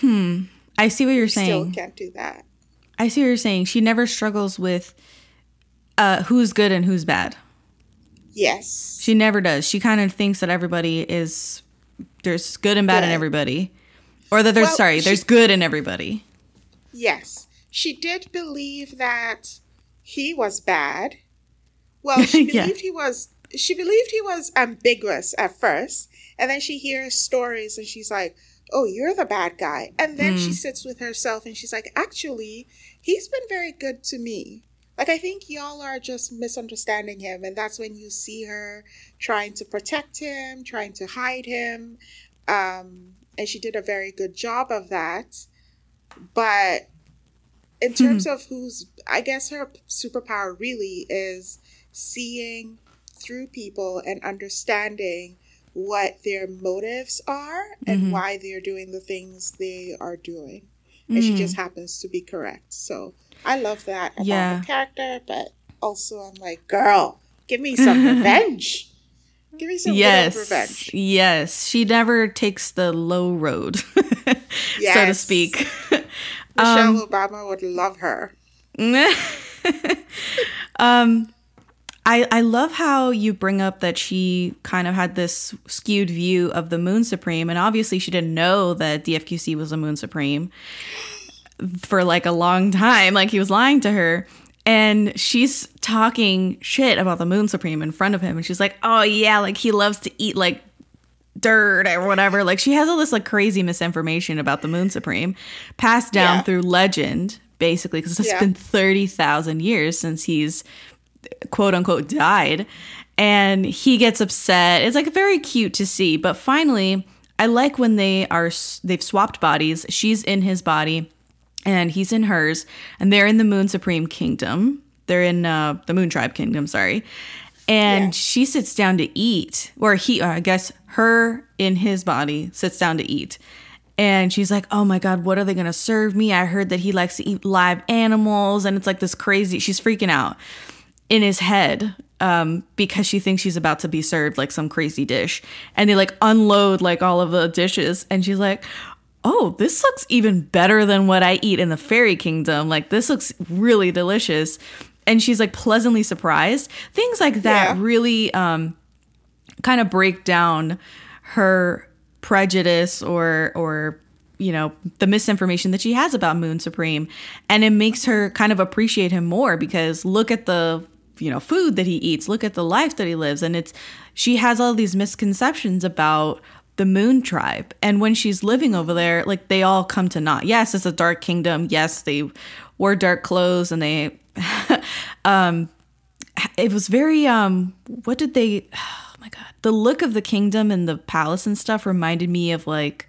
Hmm. I see what you're saying. still can't do that. I see what you're saying. She never struggles with uh, who's good and who's bad. Yes. She never does. She kind of thinks that everybody is there's good and bad in everybody, or that there's Well, sorry, she- there's good in everybody. Yes. She did believe that he was bad. Well, she Yeah. believed he was she believed he was ambiguous at first, and then she hears stories and she's like, "Oh, you're the bad guy." And then she mm. sits with herself and she's like, "Actually, he's been very good to me." Like I think y'all are just misunderstanding him and that's when you see her trying to protect him, trying to hide him. Um and she did a very good job of that. But in hmm. terms of who's i guess her superpower really is seeing through people and understanding what their motives are and mm-hmm. why they're doing the things they are doing and she hmm. just happens to be correct so i love that about Yeah. her character but also i'm like girl give me some revenge give me some yes, revenge yes. She never takes the low road, so to Yes. speak. michelle obama would love her um I, I love how you bring up that she kind of had this skewed view of the Moon Supreme, and obviously she didn't know that DFQC was a Moon Supreme for like a long time. Like he was lying to her, and she's talking shit about the Moon Supreme in front of him, and she's like, "Oh yeah, like he loves to eat like dirt or whatever." Like she has all this like crazy misinformation about the Moon Supreme passed down Yeah. through legend, basically, because it's Yeah. been thirty thousand years since he's quote unquote died and he gets upset it's like very cute to see but finally i like when they are they've swapped bodies she's in his body and he's in hers and they're in the moon supreme kingdom they're in uh, the moon tribe kingdom sorry and Yeah. she sits down to eat or he or i guess her in his body sits down to eat and she's like oh my god what are they going to serve me i heard that he likes to eat live animals and it's like this crazy she's freaking out in his head um, because she thinks she's about to be served like some crazy dish. And they like unload like all of the dishes. And she's like, oh, this looks even better than what I eat in the fairy kingdom. Like, this looks really delicious. And she's like pleasantly surprised. Things like that Yeah. really um, kind of break down her prejudice or, or, you know, the misinformation that she has about Moon Supreme. And it makes her kind of appreciate him more because look at the, you know, food that he eats, look at the life that he lives. And it's, she has all these misconceptions about the moon tribe. And when she's living over there, like they all come to naught. Yes, it's a dark kingdom. Yes, they wore dark clothes and they, um, it was very, um, what did they, oh my God, the look of the kingdom and the palace and stuff reminded me of like,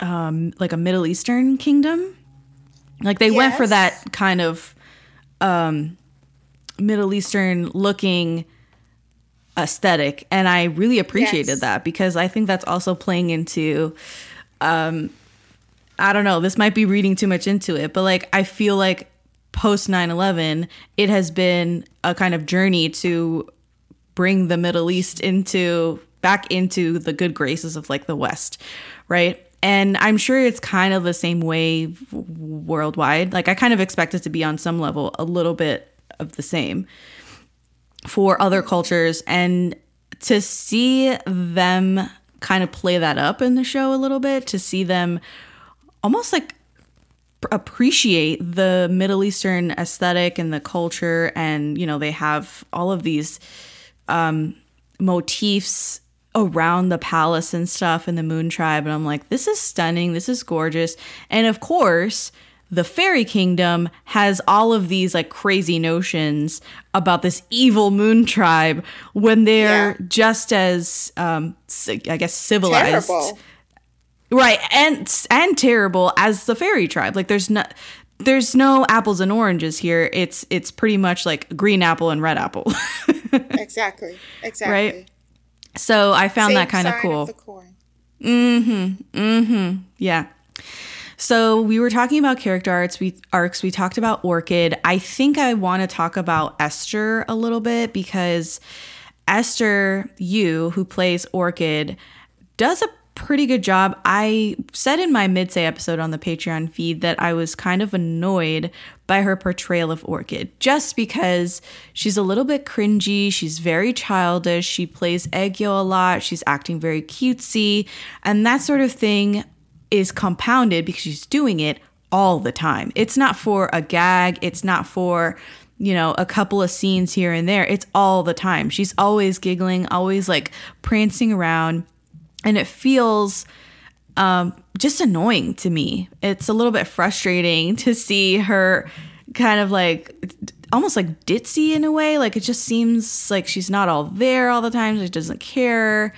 um, like a Middle Eastern kingdom. Like they went for that kind of um, Middle Eastern looking aesthetic, and I really appreciated Yes. that because I think that's also playing into. Um, I don't know. This might be reading too much into it, but like I feel like post 9/11, it has been a kind of journey to bring the Middle East into back into the good graces of like the West, right? And I'm sure it's kind of the same way worldwide. Like I kind of expect it to be on some level a little bit of the same for other cultures and to see them kind of play that up in the show a little bit, to see them almost like appreciate the Middle Eastern aesthetic and the culture. And, you know, they have all of these um, motifs around the palace and stuff in the Moon Tribe. And I'm like, this is stunning. This is gorgeous. And of course, the fairy kingdom has all of these like crazy notions about this evil moon tribe when they're Yeah. just as um i guess civilized Terrible. right and and terrible as the fairy tribe like there's no there's no apples and oranges here it's it's pretty much like green apple and red apple Exactly. Exactly. Right? so i found Same that kind of cool. Mm-hmm. mm-hmm Yeah. So we were talking about character arts. We arcs. We talked about Orchid. I think I want to talk about Esther a little bit because Esther, you who plays Orchid, does a pretty good job. I said in my Midsay episode on the Patreon feed that I was kind of annoyed by her portrayal of Orchid just because she's a little bit cringy, she's very childish, she plays Aegyo a lot, she's acting very cutesy, and that sort of thing is compounded because she's doing it all the time. It's not for a gag, it's not for you know, a couple of scenes here and there. It's all the time. She's always giggling, always like prancing around and it feels um, just annoying to me. It's a little bit frustrating to see her kind of like almost like ditzy in a way. Like it just seems like she's not all there all the time. She doesn't care.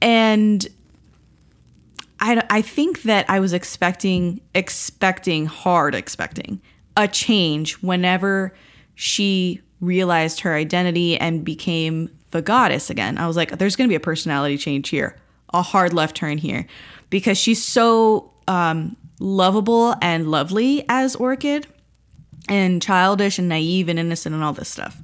And I, I think that I was expecting, expecting, hard expecting a change whenever she realized her identity and became the goddess again. I was like, there's going to be a personality change here a hard left turn here because she's so um, lovable and lovely as Orchid and childish and naive and innocent and all this stuff.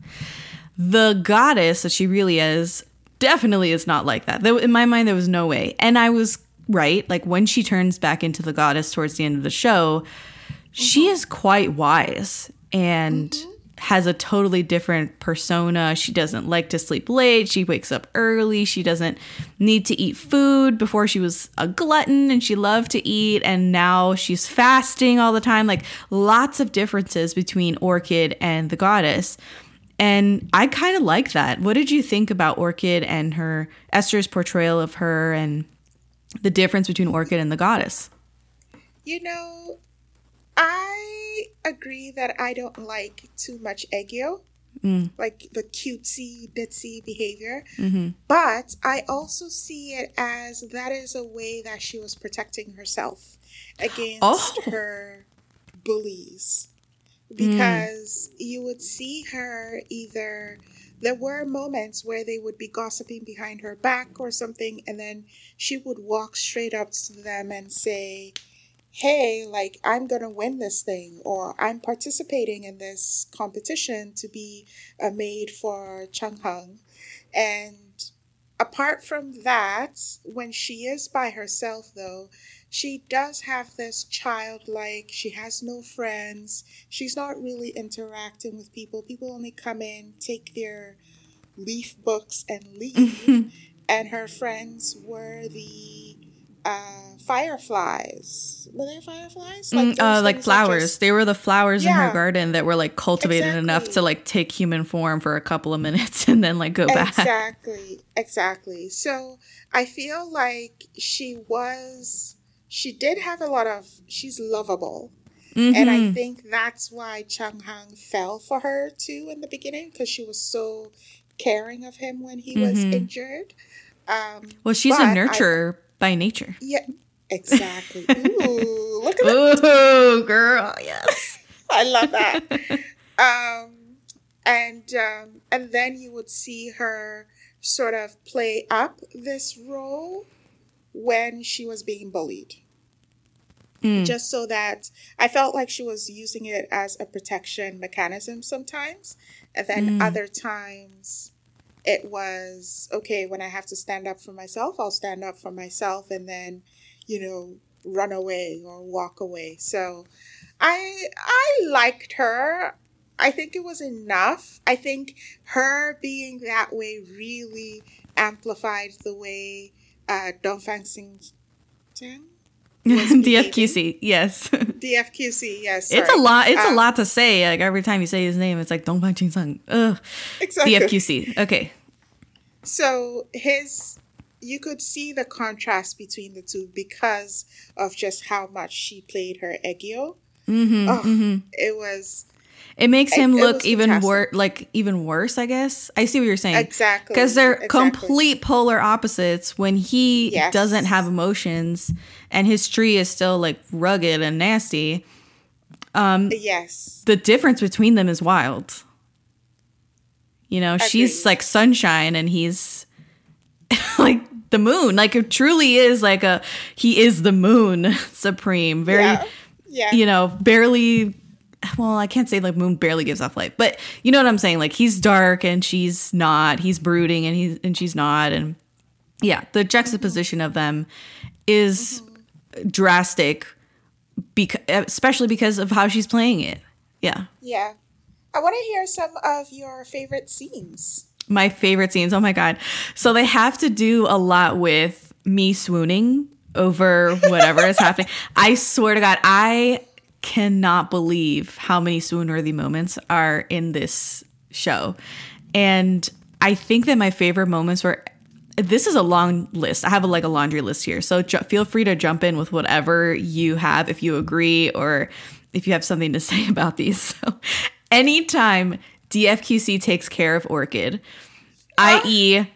The goddess that she really is definitely is not like that. In my mind, there was no way. And I was right. Like when she turns back into the goddess towards the end of the show, mm-hmm. she is quite wise and. Mm-hmm has a totally different persona. She doesn't like to sleep late. She wakes up early. She doesn't need to eat food. Before she was a glutton and she loved to eat and now she's fasting all the time. Like lots of differences between Orchid and the goddess. And I kind of like that. What did you think about Orchid and her Esther's portrayal of her and the difference between Orchid and the goddess? You know, I agree that I don't like too much Aegyo, mm. like the cutesy, ditzy behavior. Mm-hmm. But I also see it as that is a way that she was protecting herself against oh. her bullies. Because mm. you would see her either there were moments where they would be gossiping behind her back or something, and then she would walk straight up to them and say, hey, like I'm to win this thing, or I'm participating in this competition to be uh, a maid for Chang Heng. And apart from that, when she is by herself, though, she does have this childlike, she has no friends, she's not really interacting with people. People only come in, take their leaf books, and leave. and her friends were the uh, fireflies. Were they fireflies? Like, mm, uh, like flowers. Just... They were the flowers yeah. in her garden that were like cultivated exactly. enough to like take human form for a couple of minutes and then like go back. Exactly. Exactly. So I feel like she was, she did have a lot of, she's lovable. Mm-hmm. And I mm-hmm. think that's why Chang Heng fell for her too in the beginning because she was so caring of him when he mm-hmm. was injured. Um, well, she's a nurturer by nature. Yeah, exactly. Ooh, look at that. Ooh, girl, yes. I love that. um, and um, and then you would see her sort of play up this role when she was being bullied. Mm. Just so that I felt like she was using it as a protection mechanism sometimes. And then mm. other times it was okay when I have to stand up for myself, I'll stand up for myself and then, you know, run away or walk away. So I I liked her. I think it was enough. I think her being that way really amplified the way uh, Dongfang Xing DFQC, yes. DFQC, yes. Sorry. It's a lot. It's um, a lot to say. Like every time you say his name, it's like Dong Ching Sung. Ugh. Exactly. DFQC. Okay. So his, you could see the contrast between the two because of just how much she played her Aegyo. Mm-hmm, oh, mm-hmm. It was. It makes him it, look it even worse, like even worse. I guess I see what you're saying. Exactly, because they're exactly. complete polar opposites. When he yes. doesn't have emotions, and his tree is still like rugged and nasty. Um, yes, the difference between them is wild. You know, Agreed. she's like sunshine, and he's like the moon. Like it truly is like a he is the moon supreme. Very, yeah. yeah. you know, barely well, I can't say like moon barely gives off light, but you know what I'm saying? Like he's dark and she's not. He's brooding and he's and she's not. And yeah, the juxtaposition of them is drastic, because especially because of how she's playing it. Yeah. Yeah. I want to hear some of your favorite scenes. My favorite scenes. Oh my god. So they have to do a lot with me swooning over whatever is happening. I swear to God, I cannot believe how many swoon worthy moments are in this show. And I think that my favorite moments were this is a long list. I have a, like a laundry list here. So ju- feel free to jump in with whatever you have if you agree or if you have something to say about these. So anytime DFQC takes care of Orchid, i.e.,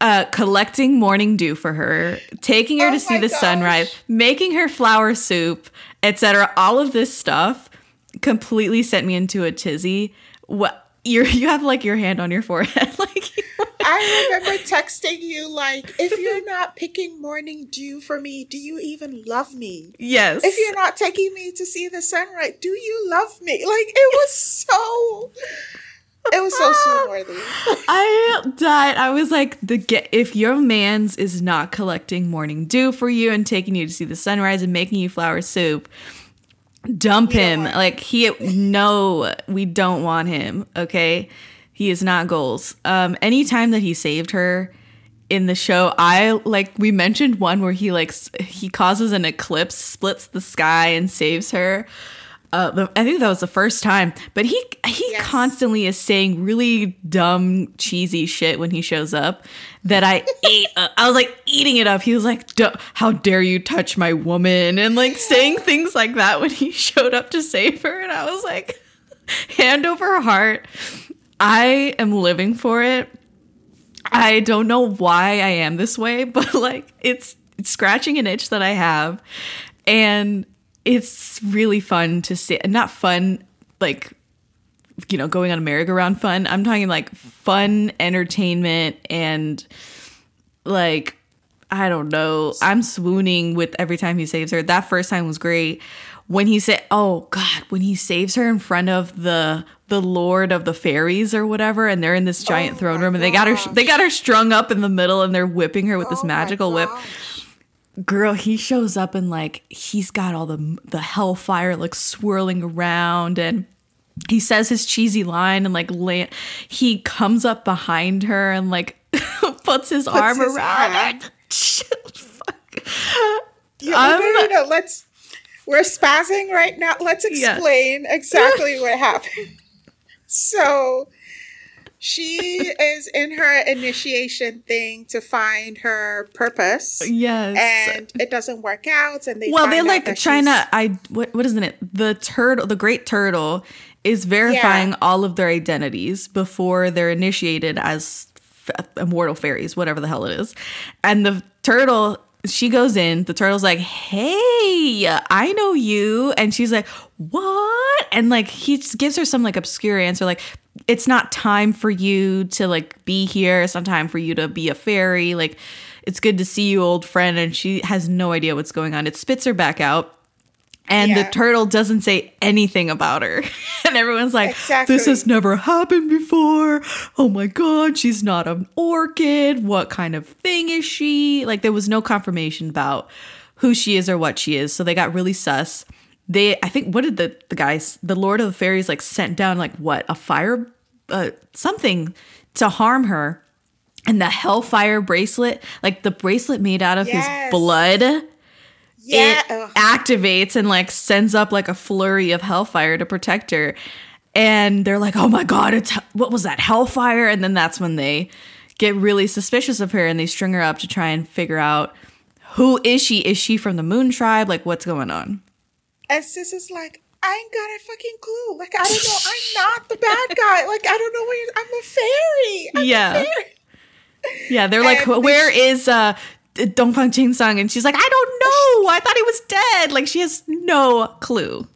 uh, collecting morning dew for her, taking her Oh to see the gosh. sunrise, making her flower soup, etc. All of this stuff completely sent me into a tizzy. What you you have like your hand on your forehead, like I remember texting you like, if you're not picking morning dew for me, do you even love me? yes, If you're not taking me to see the sunrise, do you love me? Like it was so it was so swoon worthy. I died. I was like, the get if your man's is not collecting morning dew for you and taking you to see the sunrise and making you flower soup, dump him. Like he no, we don't want him. Okay, he is not goals. Um, anytime that he saved her in the show, I like we mentioned one where he like he causes an eclipse, splits the sky, and saves her. Uh, I think that was the first time, but he he Yes. constantly is saying really dumb, cheesy shit when he shows up that I ate. Uh, I was like eating it up. He was like, "D- "How dare you touch my woman?" and like saying things like that when he showed up to save her, and I was like, hand over heart. I am living for it. I don't know why I am this way, but like it's, it's scratching an itch that I have. And it's really fun to see. Not fun, like, you know, going on a merry-go-round fun. I'm talking like fun entertainment and like, I don't know. I'm swooning with every time he saves her. That first time was great. When he said, "Oh God," when he saves her in front of the the Lord of the Fairies or whatever, and they're in this giant Oh throne room, and they got her they got her strung up in the middle, and they're whipping her with this Oh my magical whip gosh. Girl he shows up and like he's got all the the hellfire like swirling around and he says his cheesy line and like la- he comes up behind her and like puts his arm his around her Fuck. Yeah, I'm- no, no, no, let's we're spazzing right now. Let's Yes. explain exactly what happened. So she is in her initiation thing to find her purpose. yes. And it doesn't work out, and they well they out like to i what what isn't it? The turtle the great turtle is verifying Yeah. all of their identities before they're initiated as f- immortal fairies whatever the hell it is. And the turtle she goes in the turtle's like hey i know you. And she's like what? And like he gives her some like obscure answer like it's not time for you to like be here it's not time for you to be a fairy like it's good to see you old friend and she has no idea what's going on it spits her back out and the turtle doesn't say anything about her. and everyone's like, Exactly. this has never happened before. Oh my God, she's not an orchid. What kind of thing is she? Like, there was no confirmation about who she is or what she is. So they got really sus. They, I think, what did the, the guys, the Lord of the Fairies, like sent down, like, what, a fire, uh, something to harm her. And the Hellfire bracelet, like the bracelet made out of Yes. his blood yeah, it ugh. activates and like sends up like a flurry of hellfire to protect her. And they're like, "Oh my god, it's what was that hellfire?" And then that's when they get really suspicious of her and they string her up to try and figure out who is she? Is she from the Moon Tribe? Like, what's going on? And sis is like, I ain't got a fucking clue. Like, I don't know. I'm not the bad guy. Like, I don't know where I'm a fairy. I'm Yeah. a fairy. Yeah, they're like, And they "Where is uh Dongfang Sung?" And she's like, "I don't know. I thought he was dead." Like, she has no clue.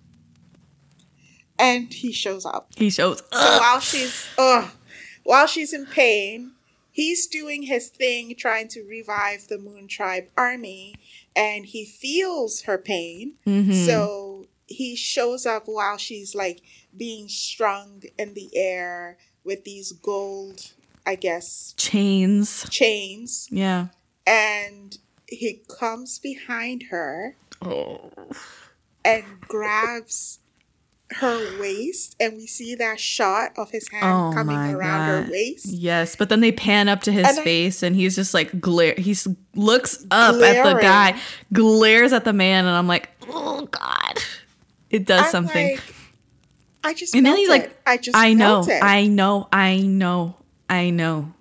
And he shows up. He shows So up. while she's ugh, while she's in pain, he's doing his thing trying to revive the Moon Tribe army, and he feels her pain. Mm-hmm. So he shows up while she's like being strung in the air with these gold, I guess, chains. chains. Yeah. and he comes behind her Oh. and grabs her waist, and we see that shot of his hand Oh coming around God. her waist. Yes, but then they pan up to his And I- face and he's just like glare he looks up at the guy, glares at the man and I'm like, "Oh god." It does I'm something. like, I just and then he's like. I just I know, it. I know, I know, I know.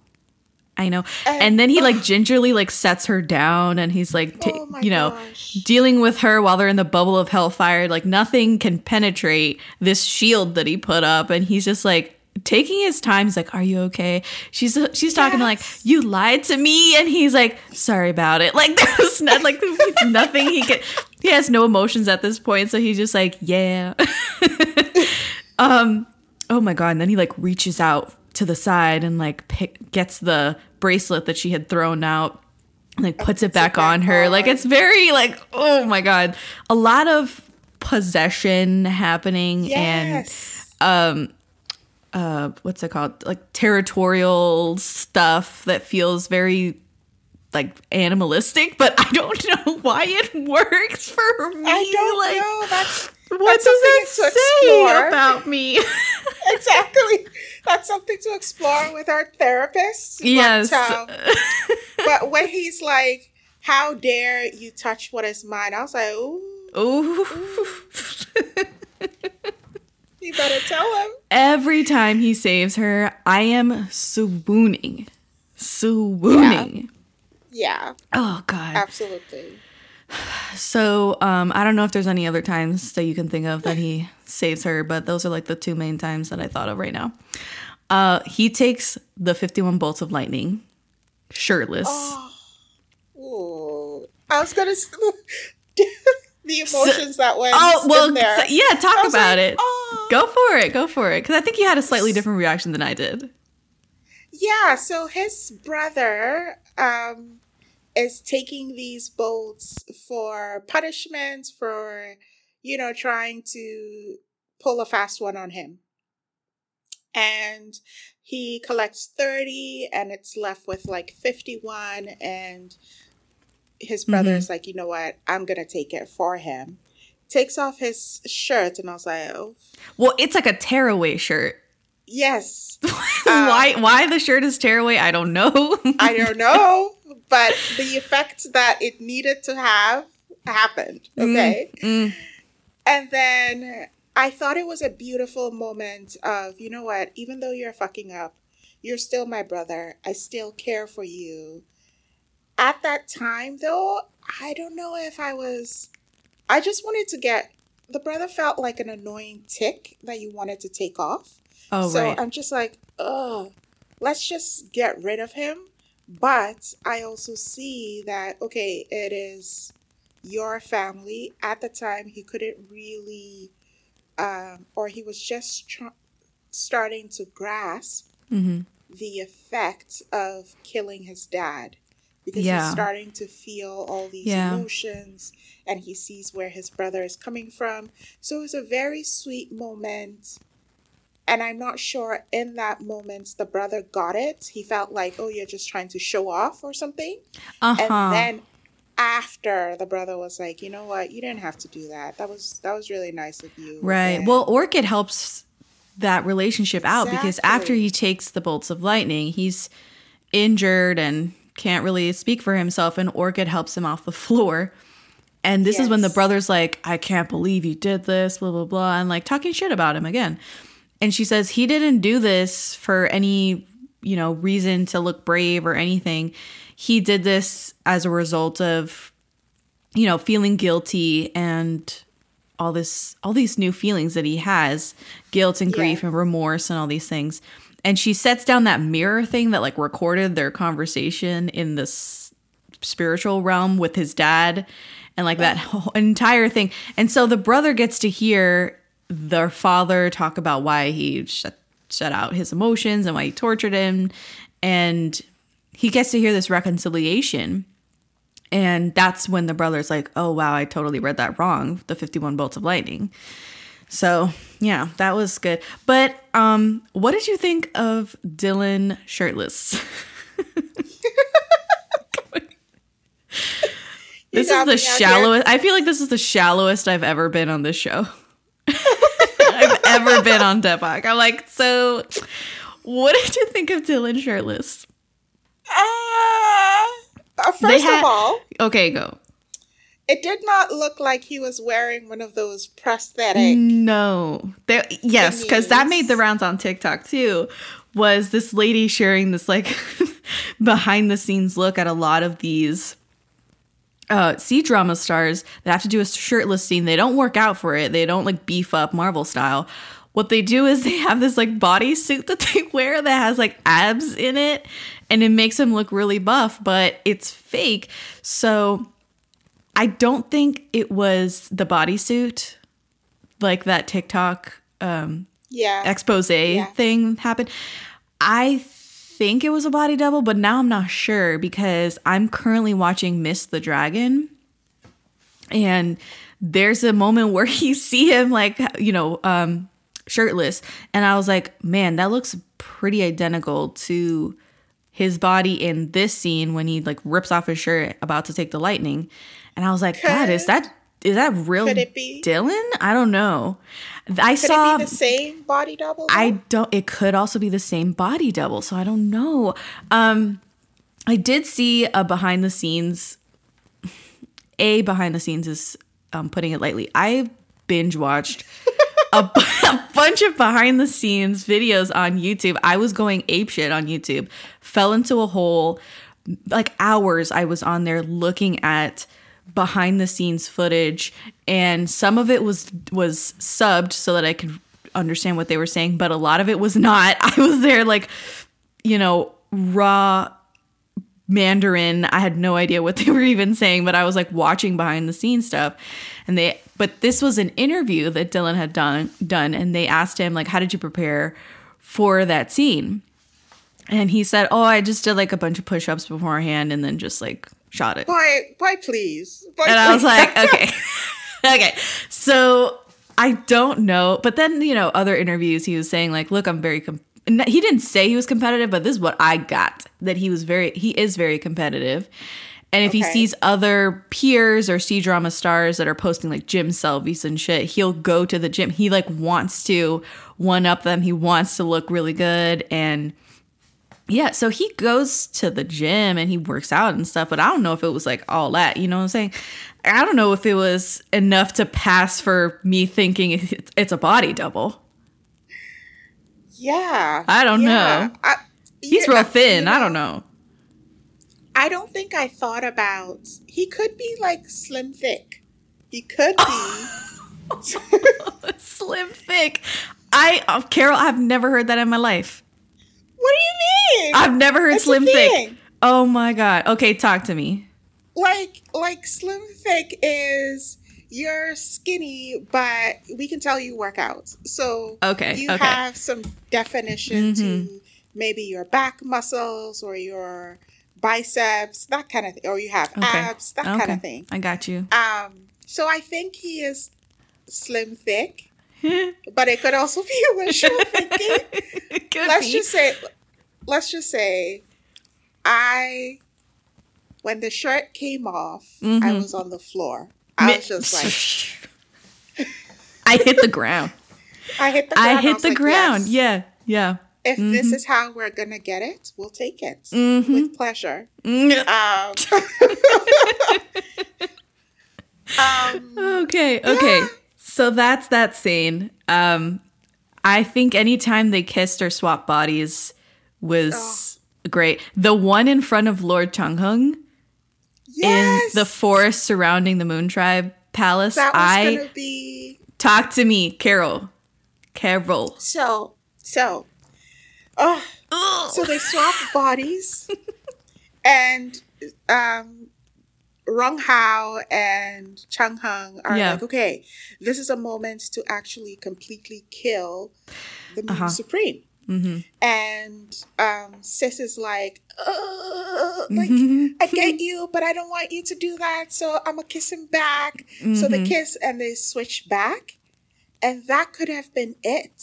I know. And, then he like gingerly like sets her down and he's like ta- Oh you know, gosh. dealing with her while they're in the bubble of hellfire. Like nothing can penetrate this shield that he put up and he's just like taking his time. He's like, "Are you okay?" She's she's talking to like, "You lied to me." And he's like, "Sorry about it." Like there's not like nothing he can he has no emotions at this point, so he's just like, "Yeah." um oh my god and then he like reaches out to the side and like pick, gets the bracelet that she had thrown out like puts it back on her like it's very like oh my god a lot of possession happening Yes. and um uh what's it called like territorial stuff that feels very like animalistic but i don't know why it works for me I don't like know. That's what that's does that say explore. about me exactly. That's something to explore with our therapist. But, yes um, but when he's like, "How dare you touch what is mine?" I was like, "Ooh, Ooh. you better tell him." Every time he saves her, I am swooning. Swooning. Yeah, Oh god. absolutely. So, um I don't know if there's any other times that you can think of that he saves her, but those are like the two main times that I thought of right now. Uh he takes the 51 bolts of lightning shirtless. Ooh, I was gonna the emotions that went. Oh, well, in there. so- yeah, talk about like, it. "Oh." Go for it. Go for it. Cuz I think you had a slightly different reaction than I did. Yeah, so his brother um is taking these bolts for punishment for you know trying to pull a fast one on him. And he collects 30 and it's left with like 51 and his mm-hmm. brother's like, "You know what? I'm going to take it for him." Takes off his shirt and I was like, "Oh, Well, it's like a tearaway shirt. yes." why um, why the shirt is tearaway, I don't know. I don't know, but the effect that it needed to have happened. Okay. Mm. And then I thought it was a beautiful moment of, you know what, even though you're fucking up, you're still my brother. I still care for you. At that time, though, I don't know if I was. I just wanted to get. The brother felt like an annoying tick that you wanted to take off. Oh so right. I'm just like, oh, let's just get rid of him. But I also see that, okay, it is your family. At the time, he couldn't really, um, or he was just tr- starting to grasp hmm the effect of killing his dad because Yeah. he's starting to feel all these Yeah. emotions and he sees where his brother is coming from. So it was a very sweet moment. And I'm not sure in that moment the brother got it. He felt like, oh, you're just trying to show off or something. Uh-huh. And then after the brother was like, you know what, you didn't have to do that. That was that was really nice of you. Right. And- Well, Orchid helps that relationship out because after he takes the bolts of lightning, he's injured and can't really speak for himself, and Orchid helps him off the floor. And this is when the brother's like, I can't believe you did this, blah, blah, blah, and like talking shit about him again. And she says, he didn't do this for any, you know, reason to look brave or anything. He did this as a result of, you know, feeling guilty and all this all these new feelings that he has guilt and grief Yeah. and remorse and all these things and she sets down that mirror thing that like recorded their conversation in this spiritual realm with his dad and like that whole entire thing and so the brother gets to hear their father talk about why he shut, shut out his emotions and why he tortured him and he gets to hear this reconciliation and that's when the brother's like, oh, wow, I totally read that wrong. The 51 bolts of lightning. So, yeah, that was good. But um, what did you think of Dylan shirtless? This is the me out here. shallowest. I feel like this is the shallowest I've ever been on this show. Ever been on Daebak. I'm like, so what did you think of Dylan shirtless? Uh, first had- of all, Okay, go. it did not look like he was wearing one of those prosthetic. No. There yes, because that made the rounds on TikTok too. Was this lady sharing this like behind the scenes look at a lot of these uh C drama stars that have to do a shirtless scene. They don't work out for it. They don't like beef up Marvel style. What they do is they have this like bodysuit that they wear that has like abs in it and it makes them look really buff, but it's fake. So I don't think it was the bodysuit like that TikTok um Yeah. expose thing happened. I think it was a body double, but now I'm not sure because I'm currently watching Miss the Dragon. And there's a moment where you see him like, you know, um shirtless and I was like, "Man, that looks pretty identical to his body in this scene when he like rips off his shirt about to take the lightning." And I was like, "God, is that is that real Could it be? Dylan? I don't know." I Could saw it be the same body double? though? I don't it could also be the same body double, so I don't know. Um I did see a behind the scenes a behind the scenes is um putting it lightly. I binge watched a, a bunch of behind the scenes videos on YouTube. I was going apeshit on YouTube. Fell into a hole like hours I was on there looking at behind the scenes footage and some of it was was subbed so that I could understand what they were saying but a lot of it was not. I was there like you know raw Mandarin. I had no idea what they were even saying but I was like watching behind the scenes stuff. And they but this was an interview that Dylan had done done and they asked him like how did you prepare for that scene? And he said, "Oh, I just did like a bunch of push-ups beforehand, and then just like shot it." Boy, boy, please. Boy, And I was please. like, "Okay, okay." So I don't know, but then you know, other interviews, he was saying like, "Look, I'm very." Com-. He didn't say he was competitive, but this is what I got that he was very. He is very competitive. And if he sees other peers or C drama stars that are posting like gym selfies and shit, he'll go to the gym. He like wants to one up them. He wants to look really good and yeah, so he goes to the gym and he works out and stuff, but I don't know if it was like all that, you know what I'm saying? I don't know if it was enough to pass for me thinking it's a body double. yeah. I don't yeah. know. I, He's real thin. you I don't know. I don't think I thought about. He could be like slim thick. He could be. Slim thick. I, uh, Carol, I've never heard that in my life. What do you mean? I've never heard That's slim thick. Oh my God. Okay, talk to me. like like slim thick is you're skinny, but we can tell you work out. So Okay, you okay. have some definition Mhm. to maybe your back muscles or your biceps, that kind of thing, or you have Okay. abs, that kind of thing. I got you. Um, so I think he is slim thick, but it could also be a wishful thinking. Let's be. just say let's just say i when the shirt came off i Mhm. was on the floor i was just like I hit the ground. i hit the ground I hit was the like, ground. yes, Yeah, yeah. if this Mhm. is how we're gonna get it we'll take it Mhm. with pleasure Mm. um, um Okay, okay. Yeah. So that's that scene. Um I think anytime they kissed or swapped bodies was great. The one in front of Lord Chang Heng yes in the forest surrounding the Moon Tribe Palace. that was I gonna be talk to me, Carol. Carol. so so oh So they swap bodies, and um, Rong Hao and Chang Heng are Yeah. like, okay, this is a moment to actually completely kill the Moon Uh-huh. Supreme. hmm And um, Sis is like, "Ugh, like Mm-hmm. I get you, but I don't want you to do that, so I'm gonna kiss him back. So they Mhm. kiss and they switch back, and that could have been it.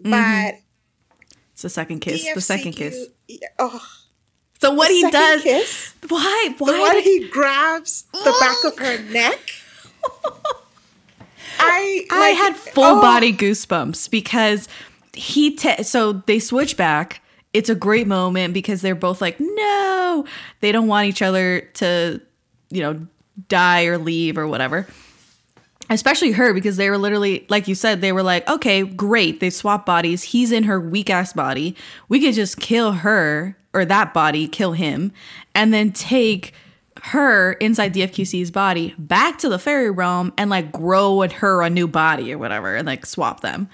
Mm-hmm. But It's the second kiss. The second kiss. Oh, So what The he does? kiss? Why? The Why one did he grabs the back of her neck. I I had full oh, body goosebumps because he te- so they switch back. It's a great moment because they're both like, no, they don't want each other to, you know, die or leave or whatever. Especially her because they were literally, like you said, they were like, okay, great. They swap bodies. He's in her weak ass body. We could just kill her or that body, kill him, and then take her inside the FQC's body back to the fairy realm and like grow with her a new body or whatever and like swap them.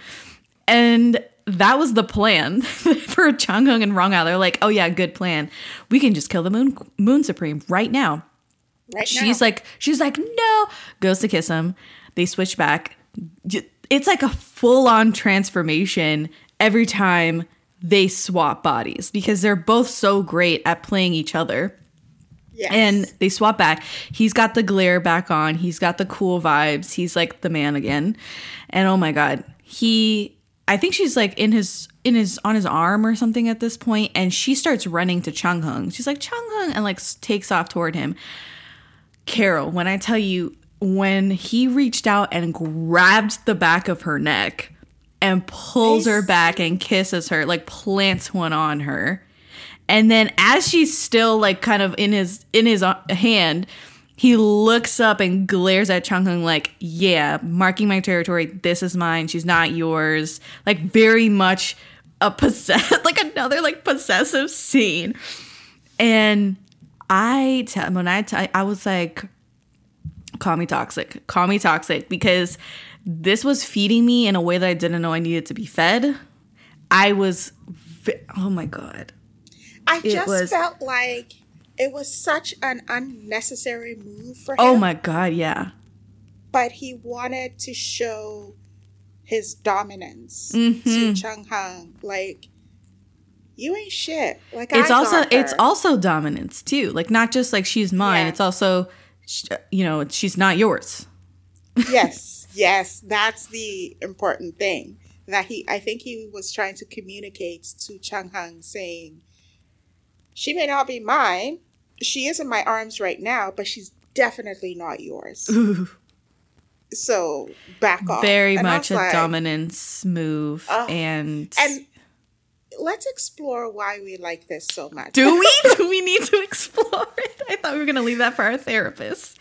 And that was the plan for Chang Heng and Rong Hao. They're like, oh yeah, good plan. We can just kill the Moon Moon Supreme right now. right She's now. like, she's like, no. Goes to kiss him. They switch back. It's like a full on transformation every time they swap bodies because they're both so great at playing each other. yes. And they swap back. He's got the glare back on. He's got the cool vibes. He's like the man again. And oh my god, he I think she's like in his in his on his arm or something at this point and she starts running to Chang Heng. She's like Chang Heng and like takes off toward him. Carol, when I tell you when he reached out and grabbed the back of her neck and pulls her back and kisses her, like plants one on her. And then as she's still like kind of in his in his uh, hand, he looks up and glares at Chang Heng like, "Yeah, marking my territory. This is mine. She's not yours." Like very much a possess like another like possessive scene. And I tell when I tell I was like, "Call me toxic. Call me toxic," because this was feeding me in a way that I didn't know I needed to be fed. I was, oh my god. I it just was- felt like it was such an unnecessary move for him. Oh my god, yeah. But he wanted to show his dominance to Mhm. Chang Heng. Like, you ain't shit. Like It's I also it's also dominance too. Like not just like she's mine. Yeah. It's also you know, she's not yours. yes, yes, that's the important thing that he. I think he was trying to communicate to Chang Heng, saying, "She may not be mine. She is in my arms right now, but she's definitely not yours. So back off." Very And much a like, dominance move Oh. and And let's explore why we like this so much. do we do we need to explore it? I thought we were going to leave that for our therapist.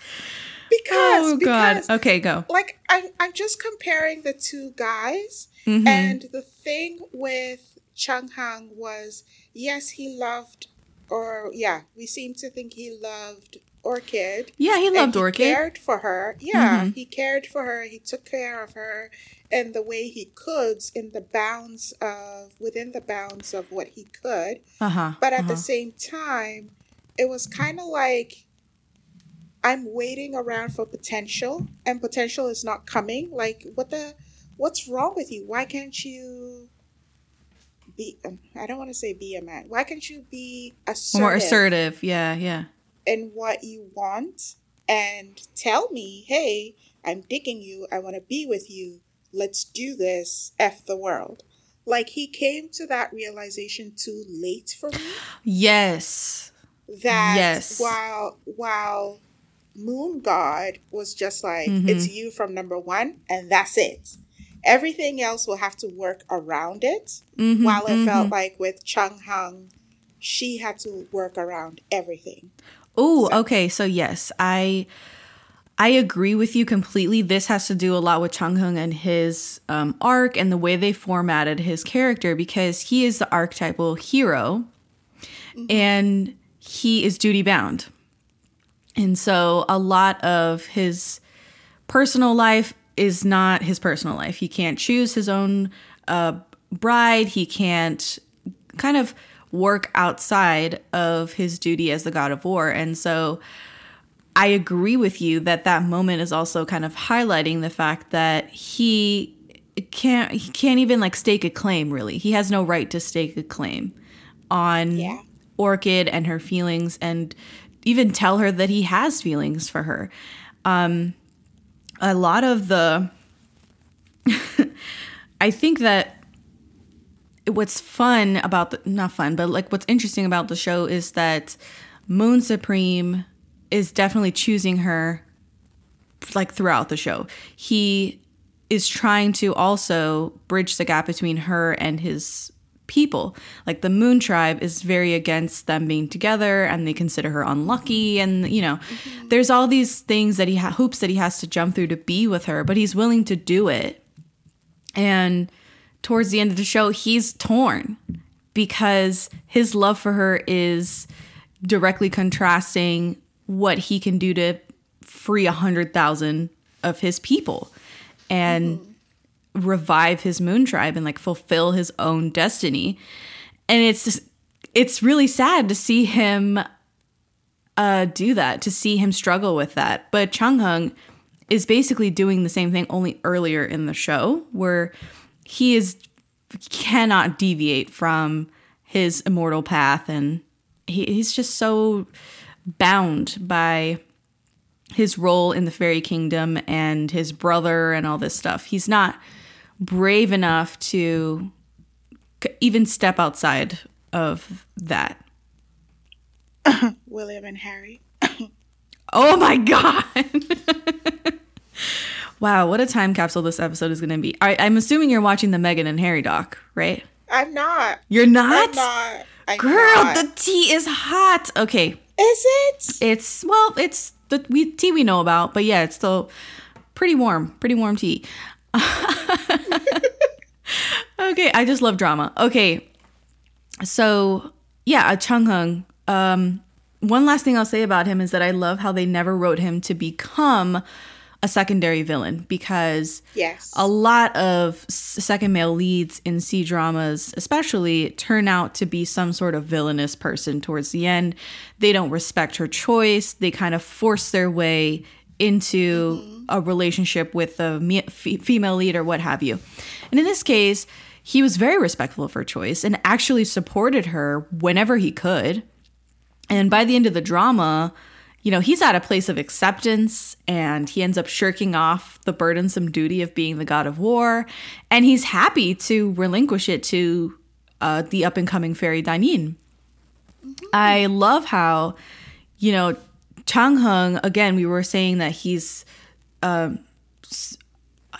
Because oh god. because Okay, go. like I'm I'm just comparing the two guys Mhm. and the thing with Chang Heng was yes he loved or yeah we seem to think he loved Orchid yeah, he loved he Orchid. cared for her yeah Mhm. he cared for her he took care of her in the way he could in the bounds of within the bounds of what he could Uh-huh. but at uh-huh. the same time, it was kind of like I'm waiting around for potential, and potential is not coming. Like, what the? What's wrong with you? Why can't you be? um, I don't want to say be a man. Why can't you be assertive, more assertive. Yeah, yeah. in what you want and tell me, hey, I'm digging you. I want to be with you. Let's do this. F the world. Like he came to that realization too late for me Yes. that Yes. while while Moon God was just like Mhm. it's you from number one and that's it. Everything else will have to work around it. Mhm, while it felt mhm. like with Chang Heng, she had to work around everything. Oh, So- okay. So yes, I I agree with you completely. This has to do a lot with Chang Heng and his um, arc and the way they formatted his character because he is the archetypal hero, and he is duty bound, and so a lot of his personal life is not his personal life. He can't choose his own uh, bride. He can't kind of work outside of his duty as the god of war. And so I agree with you that that moment is also kind of highlighting the fact that he can't he can't even like stake a claim really. He has no right to stake a claim on Yeah. Orchid and her feelings and even tell her that he has feelings for her. Um a lot of the I think that what's fun about the not fun, but like what's interesting about the show is that Moon Supreme is definitely choosing her like throughout the show. He is trying to also bridge the gap between her and his people. Like the Moon Tribe is very against them being together and they consider her unlucky and you know, mm-hmm. there's all these things that he ha- hoops that he has to jump through to be with her, but he's willing to do it. And towards the end of the show, he's torn because his love for her is directly contrasting what he can do to free a hundred thousand of his people and mm-hmm. Revive his moon tribe and like fulfill his own destiny. And it's just, it's really sad to see him uh, do that, to see him struggle with that. But Chang Heng is basically doing the same thing only earlier in the show where he is cannot deviate from his immortal path and he, he's just so bound by his role in the fairy kingdom and his brother and all this stuff. He's not brave enough to even step outside of that. William and Harry. oh my god. wow, what a time capsule this episode is going to be. I, I'm assuming you're watching the Meghan and Harry doc, right? I'm not. You're not? I'm not. I'm Girl, not. the tea is hot. Okay. Is it? It's well, it's the we, tea we know about, but yeah, it's still pretty warm, pretty warm tea. okay, I just love drama. Okay, so yeah, Chang Heng. Um, one last thing I'll say about him is that I love how they never wrote him to become a secondary villain because yes. a lot of second male leads in C dramas, especially, turn out to be some sort of villainous person towards the end. They don't respect her choice, they kind of force their way into mm-hmm. a relationship with a female lead or what have you. And in this case, he was very respectful of her choice and actually supported her whenever he could. And by the end of the drama, you know, he's at a place of acceptance and he ends up shirking off the burdensome duty of being the god of war. And he's happy to relinquish it to uh, the up and coming fairy Danyin. Mm-hmm. I love how, you know, Chang Heng, again, we were saying that he's uh,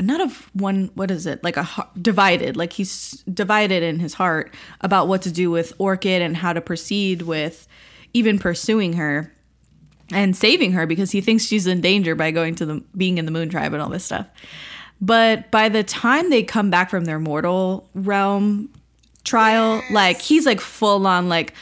not of one, what is it? Like a divided, like he's divided in his heart about what to do with Orchid and how to proceed with even pursuing her and saving her because he thinks she's in danger by going to the being in the moon tribe and all this stuff. But by the time they come back from their mortal realm trial, yes. like he's like full on like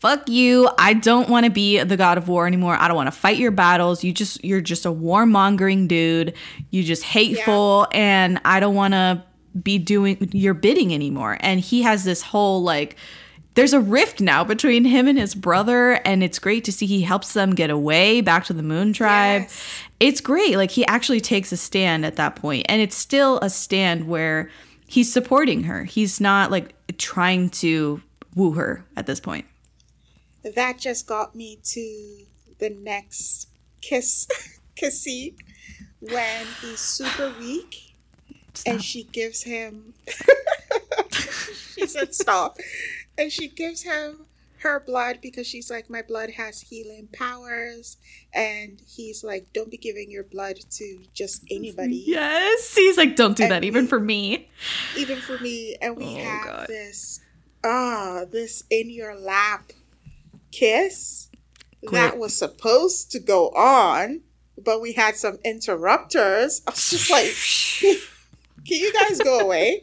fuck you. I don't want to be the god of war anymore. I don't want to fight your battles. You just you're just a warmongering dude. You just hateful yeah. and I don't want to be doing your bidding anymore. And he has this whole like there's a rift now between him and his brother and it's great to see he helps them get away back to the moon tribe yes. it's great like he actually takes a stand at that point and it's still a stand where he's supporting her he's not like trying to woo her at this point that just got me to the next kiss kissy when he's super weak Stop. and she gives him she said stop and she gives him her blood because she's like, my blood has healing powers. And he's like, don't be giving your blood to just anybody. Yes. He's like, don't do and that, we, even for me. Even for me. And we oh, have God. this, ah, this in your lap kiss that was supposed to go on, but we had some interrupters. I was just like, can you guys go away?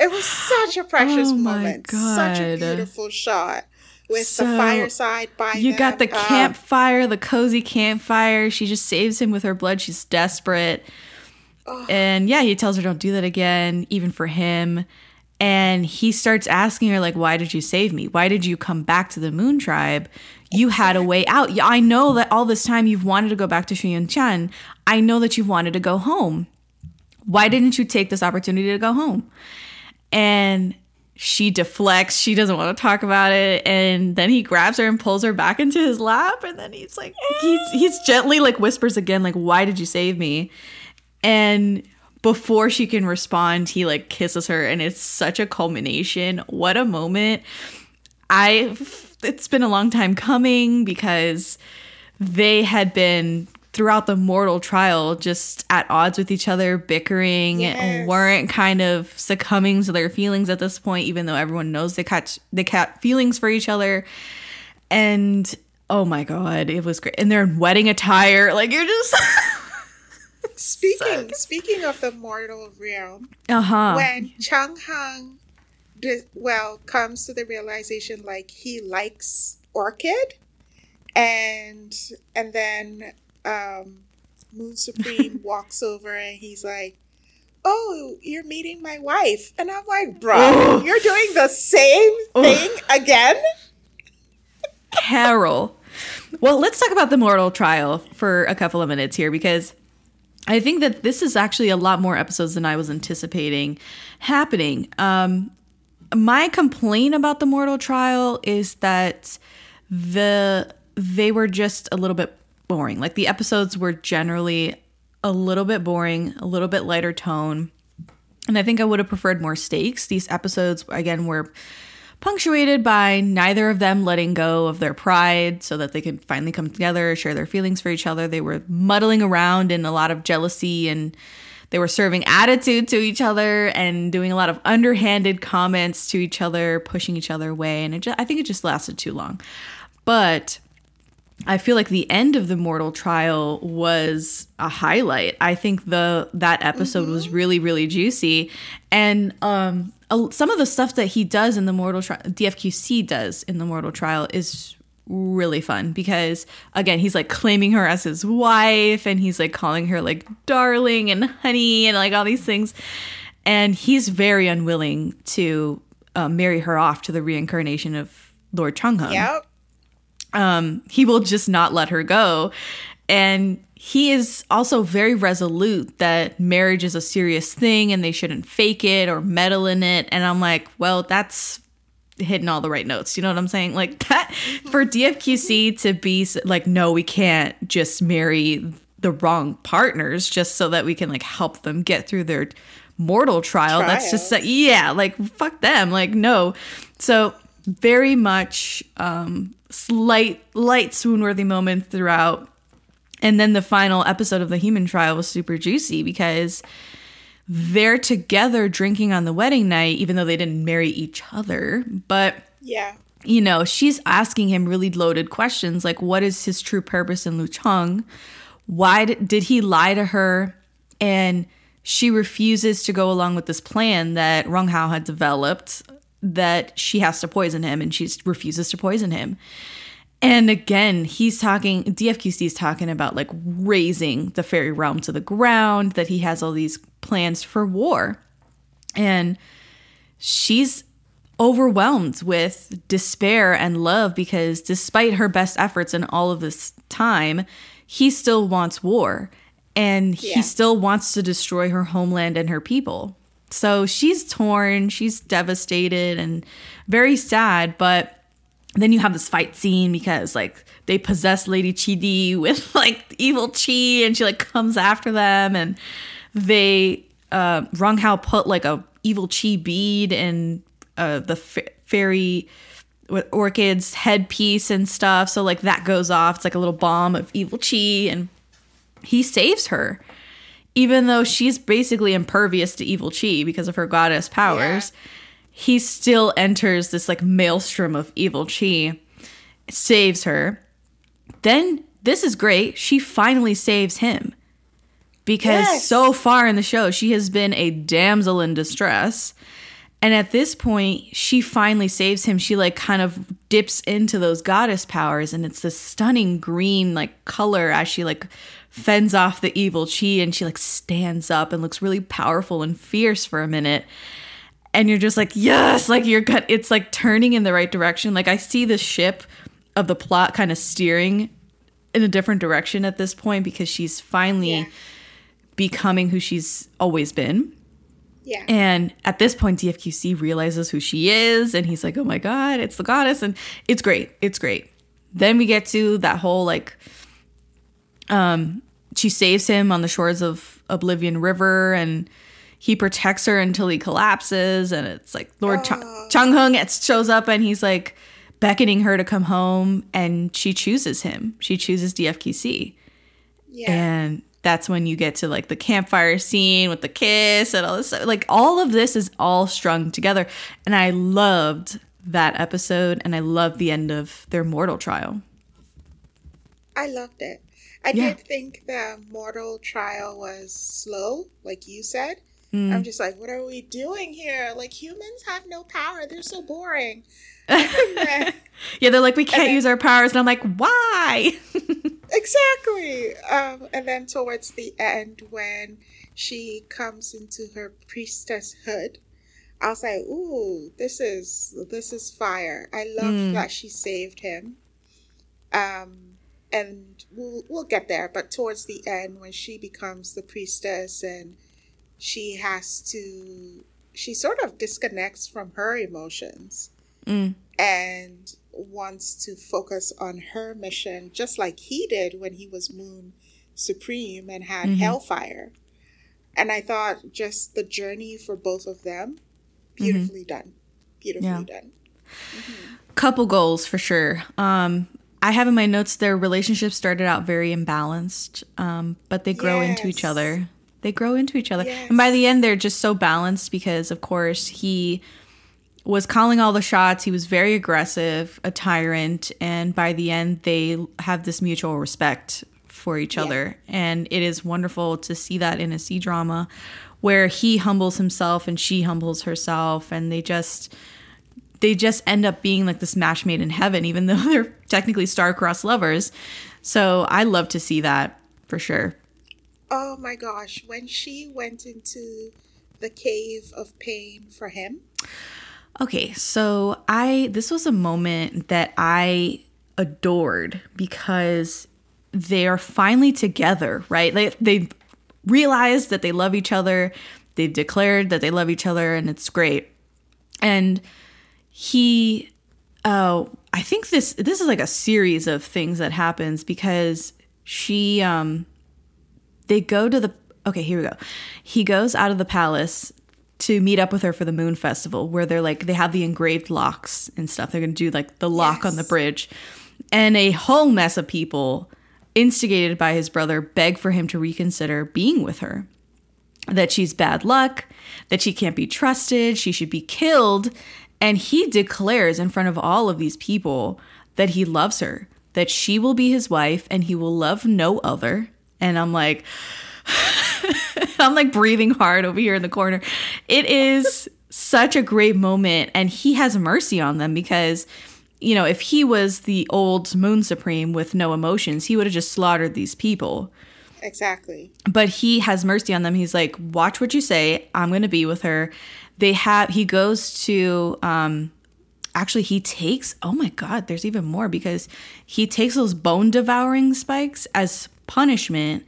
It was such a precious oh moment. Such a beautiful shot with so, the fireside by You them. got the uh, campfire, the cozy campfire. She just saves him with her blood. She's desperate. Oh. And yeah, he tells her don't do that again, even for him. And he starts asking her like, "Why did you save me? Why did you come back to the Moon Tribe? You had a way out. I know that all this time you've wanted to go back to Shuiyun I know that you've wanted to go home. Why didn't you take this opportunity to go home?" and she deflects. She doesn't want to talk about it. And then he grabs her and pulls her back into his lap. And then he's like, he's, he's gently like whispers again, like, why did you save me? And before she can respond, he like kisses her and it's such a culmination. What a moment. I it's been a long time coming because they had been throughout the mortal trial just at odds with each other, bickering, Yes. weren't kind of succumbing to their feelings at this point, even though everyone knows they catch they cat feelings for each other. And oh my god, it was great. And they're in wedding attire. Like you're just Speaking speaking of the mortal realm, Uh-huh. when Chang Heng, dis- well, comes to the realization like he likes Orchid, and and then um, Moon Supreme walks over and he's like, "Oh, you're meeting my wife," and I'm like, "Bro, Ugh. you're doing the same thing again." Carol. Well, let's talk about the mortal trial for a couple of minutes here because I think that this is actually a lot more episodes than I was anticipating happening. Um, my complaint about the mortal trial is that the they were just a little bit boring. Like the episodes were generally a little bit boring, a little bit lighter tone. And I think I would have preferred more stakes. These episodes, again, were punctuated by neither of them letting go of their pride so that they could finally come together, share their feelings for each other. They were muddling around in a lot of jealousy and they were serving attitude to each other and doing a lot of underhanded comments to each other, pushing each other away. And it just, I think it just lasted too long. But I feel like the end of the mortal trial was a highlight. I think the that episode was really really juicy, and um, some of the stuff that he does in the mortal trial, DFQC does in the mortal trial is really fun because again he's like claiming her as his wife and he's like calling her like darling and honey and like all these things and he's very unwilling to uh, marry her off to the reincarnation of lord Chang Heng Yep. um, he will just not let her go. And he is also very resolute that marriage is a serious thing and they shouldn't fake it or meddle in it. And I'm like, well, that's hitting all the right notes. You know what I'm saying? Like that for DFQC to be like, no, we can't just marry the wrong partners just so that we can like help them get through their mortal trial. That's just Trials. yeah, like fuck them. Like no. So very much um slight light swoon worthy moments throughout. And then the final episode of the human trial was super juicy because they're together drinking on the wedding night, even though they didn't marry each other. But Yeah. you know, she's asking him really loaded questions like, what is his true purpose in Lucheng? Why did, did he lie to her? And she refuses to go along with this plan that Rong Hao had developed that she has to poison him and she refuses to poison him. And again, he's talking, DFQC is talking about like raising the fairy realm to the ground, that he has all these plans for war. And she's overwhelmed with despair and love because despite her best efforts in all of this time, he still wants war and Yeah. he still wants to destroy her homeland and her people. So she's torn, she's devastated and very sad, but then you have this fight scene because like they possess Lady Chidi with like evil chi and she like comes after them and they uh Rong Hao put like a evil chi bead in uh the fa- fairy with orchid's headpiece and stuff so like that goes off. It's like a little bomb of evil chi and he saves her even though she's basically impervious to evil chi because of her goddess powers he still enters this like maelstrom of evil. Chi saves her. Then this is great. She finally saves him. Because Yes. so far in the show she has been a damsel in distress. And at this point she finally saves him. She like kind of dips into those goddess powers and it's this stunning green like color as she like fends off the evil chi and she like stands up and looks really powerful and fierce for a minute and you're just like yes like you're gut it's like turning in the right direction like i see the ship of the plot kind of steering in a different direction at this point because she's finally Yeah. becoming who she's always been Yeah. and at this point, DFQC realizes who she is, and he's like, "Oh my god, it's the goddess!" And it's great. It's great. Then we get to that whole like, um, she saves him on the shores of Oblivion River and he protects her until he collapses and it's like Lord Ch- oh. Chang Heng shows up and he's like beckoning her to come home and she chooses him. She chooses DFQC. Yeah. And that's when you get to like the campfire scene with the kiss and all this stuff. Like all of this is all strung together. And I loved that episode and I loved the end of their mortal trial. I loved it. I Yeah. did think the mortal trial was slow, like you said. Mm. I'm just like, what are we doing here? Like humans have no power. They're so boring. Then- Yeah, they're like, we can't then- use our powers. And I'm like, why? exactly. Um, and then towards the end, when she comes into her priestesshood, I was like, "Ooh, this is this is fire." I love Mm. that she saved him. Um, and we'll we'll get there. But towards the end, when she becomes the priestess and she has to, she sort of disconnects from her emotions Mm. and wants to focus on her mission, just like he did when he was Moon Supreme and had Mhm. Hellfire. And I thought just the journey for both of them, beautifully done. Beautifully Mm-hmm. Done. couple goals for sure. Um, I have in my notes their relationship started out very imbalanced, um, but they grow into each other. They grow into each other, and by the end, they're just so balanced because, of course, he was calling all the shots. He was very aggressive, a tyrant, and by the end, they have this mutual respect for each Yeah. other, and it is wonderful to see that in a C drama where he humbles himself and she humbles herself, and they just they just end up being like this match made in heaven, even though they're technically star-crossed lovers. So I love to see that for sure. Oh my gosh, when she went into the cave of pain for him, Okay, so I this was a moment that I adored because they are finally together, right? They they realized that they love each other. They've declared that they love each other and it's great. And he oh, I think this this is like a series of things that happens because she um they go to the okay here we go. He goes out of the palace to meet up with her for the moon festival where they're like they have the engraved locks and stuff. They're gonna do like the lock on the bridge. And a whole mess of people instigated by his brother beg for him to reconsider being with her. That she's bad luck, that she can't be trusted, she should be killed. And he declares in front of all of these people that he loves her, that she will be his wife and he will love no other. And I'm like, I'm like breathing hard over here in the corner. It is such a great moment. And he has mercy on them because, you know, if he was the old Moon Supreme with no emotions, he would have just slaughtered these people exactly. but he has mercy on them. He's like, watch what you say. I'm going to be with her. They have, he goes to, um, actually, he takes, oh my God, there's even more because he takes those bone devouring spikes as punishment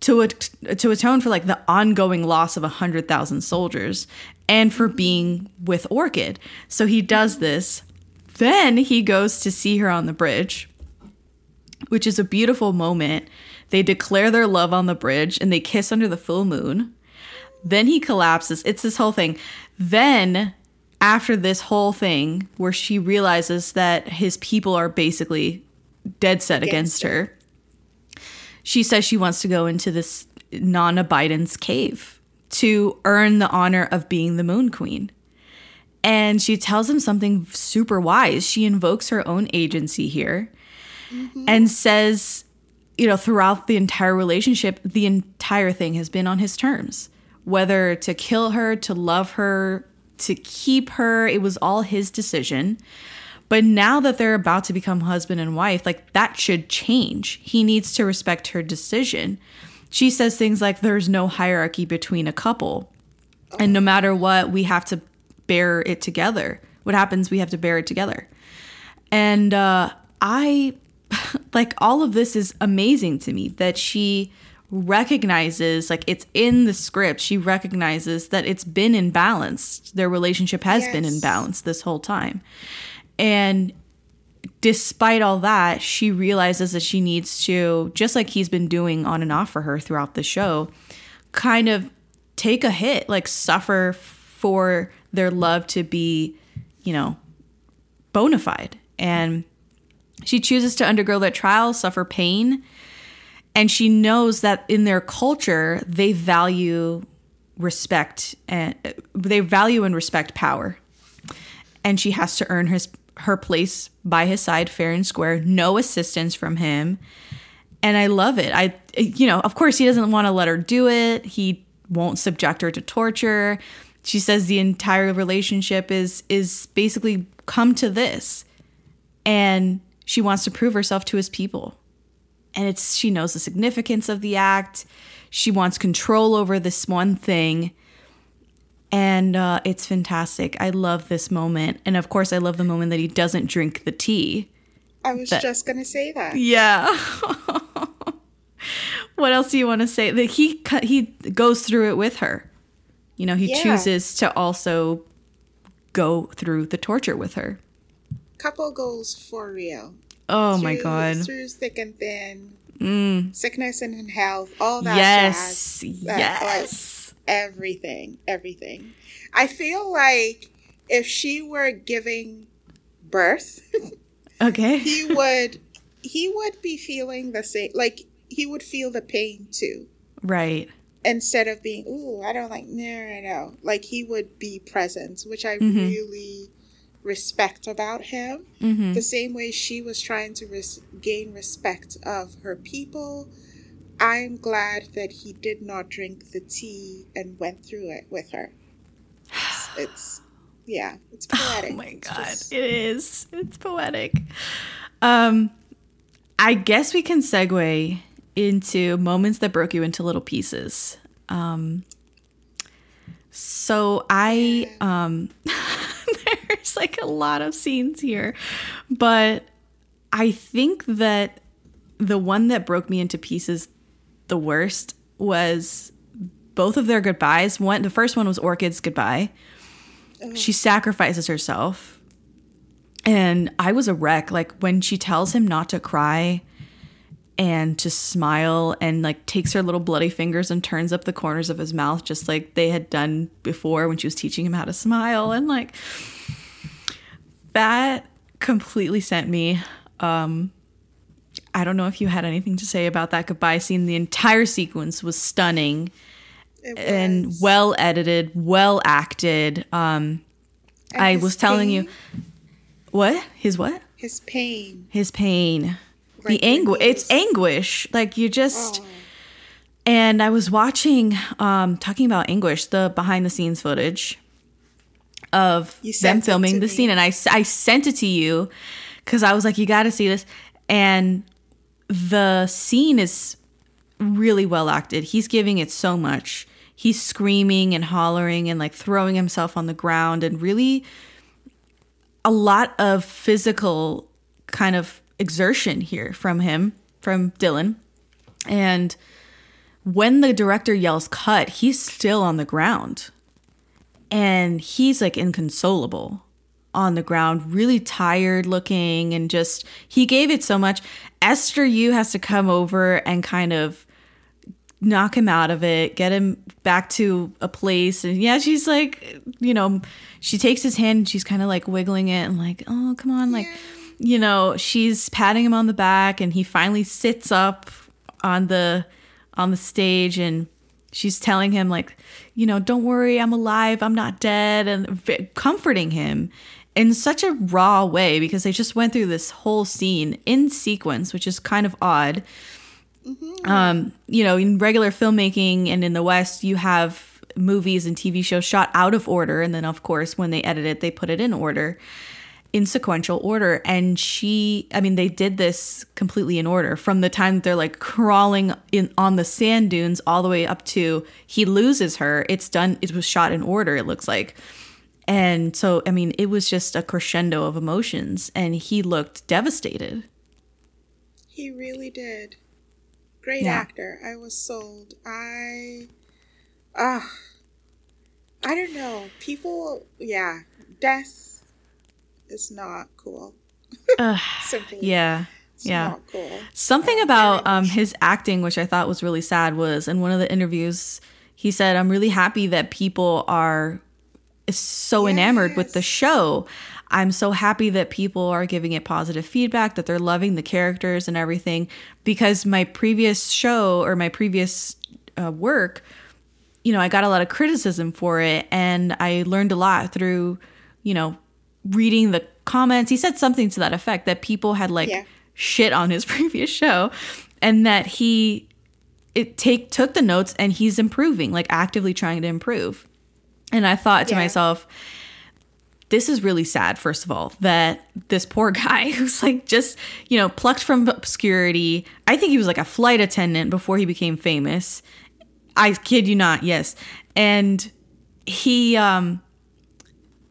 to, at- to atone for like the ongoing loss of a hundred thousand soldiers and for being with Orchid. So he does this. Then he goes to see her on the bridge which is a beautiful moment. They declare their love on the bridge and they kiss under the full moon. Then he collapses. It's this whole thing. Then, after this whole thing, where she realizes that his people are basically dead set against, Against her, she says she wants to go into this non abidance cave to earn the honor of being the moon queen. And she tells him something super wise. She invokes her own agency here mm-hmm. and says, you know, throughout the entire relationship, the entire thing has been on his terms. Whether to kill her, to love her, to keep her, it was all his decision. But now that they're about to become husband and wife, like that should change. He needs to respect her decision. She says things like, there's no hierarchy between a couple. And no matter what, we have to bear it together. What happens, we have to bear it together. And uh, I, like, all of this is amazing to me that she recognizes, like, it's in the script. She recognizes that it's been imbalanced. Their relationship has been Yes. imbalanced this whole time. And despite all that, she realizes that she needs to, just like he's been doing on and off for her throughout the show, kind of take a hit, like suffer for their love to be, you know, bona fide. And she chooses to undergo that trial, suffer pain, and she knows that in their culture they value respect and they value and respect power. And she has to earn his her place by his side fair and square, no assistance from him. And I love it. I you know, of course he doesn't want to let her do it. He won't subject her to torture. She says the entire relationship is is basically come to this. And she wants to prove herself to his people. And it's she knows the significance of the act. She wants control over this one thing. And uh, it's fantastic. I love this moment. And of course, I love the moment that he doesn't drink the tea. I was That- just going to say that. Yeah. what else do you want to say? That he he goes through it with her. You know, he Yeah. chooses to also go through the torture with her. Couple goals for real. Oh my god. Mm. Through thick and thin, sickness and health, all that Yes. jazz. That- Yes. Everything, everything. I feel like if she were giving birth, Okay. he would he would be feeling the same like he would feel the pain too. Right. Instead of being, ooh, I don't like no no no. Like he would be present, which I really respect about him. Mm-hmm. The same way she was trying to res- gain respect of her people. I'm glad that he did not drink the tea and went through it with her. It's, it's yeah, it's poetic. Oh my god, just- it is. It's poetic. Um I guess we can segue into moments that broke you into little pieces. Um so I um there's like a lot of scenes here, but I think that the one that broke me into pieces the worst was both of their goodbyes. One the first one was Orchid's goodbye. She sacrifices herself. And i was a wreck. Like when she tells him not to cry and to smile and like takes her little bloody fingers and turns up the corners of his mouth just like they had done before when she was teaching him how to smile. And like that completely sent me um i don't know if you had anything to say about that goodbye scene the entire sequence was stunning it and well edited, well acted. Um, I was telling pain- you, what his what his pain. his pain, Like the anguish. It's anguish. Like you just. Oh, And I was watching, um, talking about anguish, the behind the scenes footage of them filming the me. scene, and I I sent it to you because I was like, you got to see this, and the scene is really well acted. He's giving it so much. He's screaming and hollering and like throwing himself on the ground and really a lot of physical kind of exertion here from him, from Dylan. And when the director yells cut, he's still on the ground. And he's like inconsolable on the ground, really tired looking and just he gave it so much. Esther Yu has to come over and kind of knock him out of it, get him back to a place. And yeah, she's like, you know, she takes his hand and she's kind of like wiggling it and like, oh, come on. Like, you know, she's patting him on the back and he finally sits up on the on the stage and she's telling him like, you know, don't worry, I'm alive, I'm not dead and comforting him in such a raw way because they just went through this whole scene in sequence, which is kind of odd um, you know, in regular filmmaking and in the West, you have movies and TV shows shot out of order. And then, of course, when they edit it, they put it in order, in sequential order. And she, I mean, they did this completely in order from the time that they're like crawling in on the sand dunes all the way up to he loses her. It's done, it was shot in order, it looks like. And so, I mean, it was just a crescendo of emotions. And he looked devastated. He really did. Great Yeah. actor. I was sold. I ah I don't know. People yeah, death is not cool. Ugh, Simply. yeah. It's yeah. not cool. Something Uh, about um, his acting, which I thought was really sad, was in one of the interviews he said, I'm really happy that people are so yes. enamored with the show. I'm so happy that people are giving it positive feedback, that they're loving the characters and everything. Because my previous show or my previous uh, work, you know, I got a lot of criticism for it. And I learned a lot through, you know, reading the comments. He said something to that effect that people had like yeah. shit on his previous show and that he it take took the notes and he's improving, like actively trying to improve. And I thought to yeah. myself, this is really sad, first of all, that this poor guy who's like just, you know, plucked from obscurity. I think he was like a flight attendant before he became famous. I kid you not, yes. And he um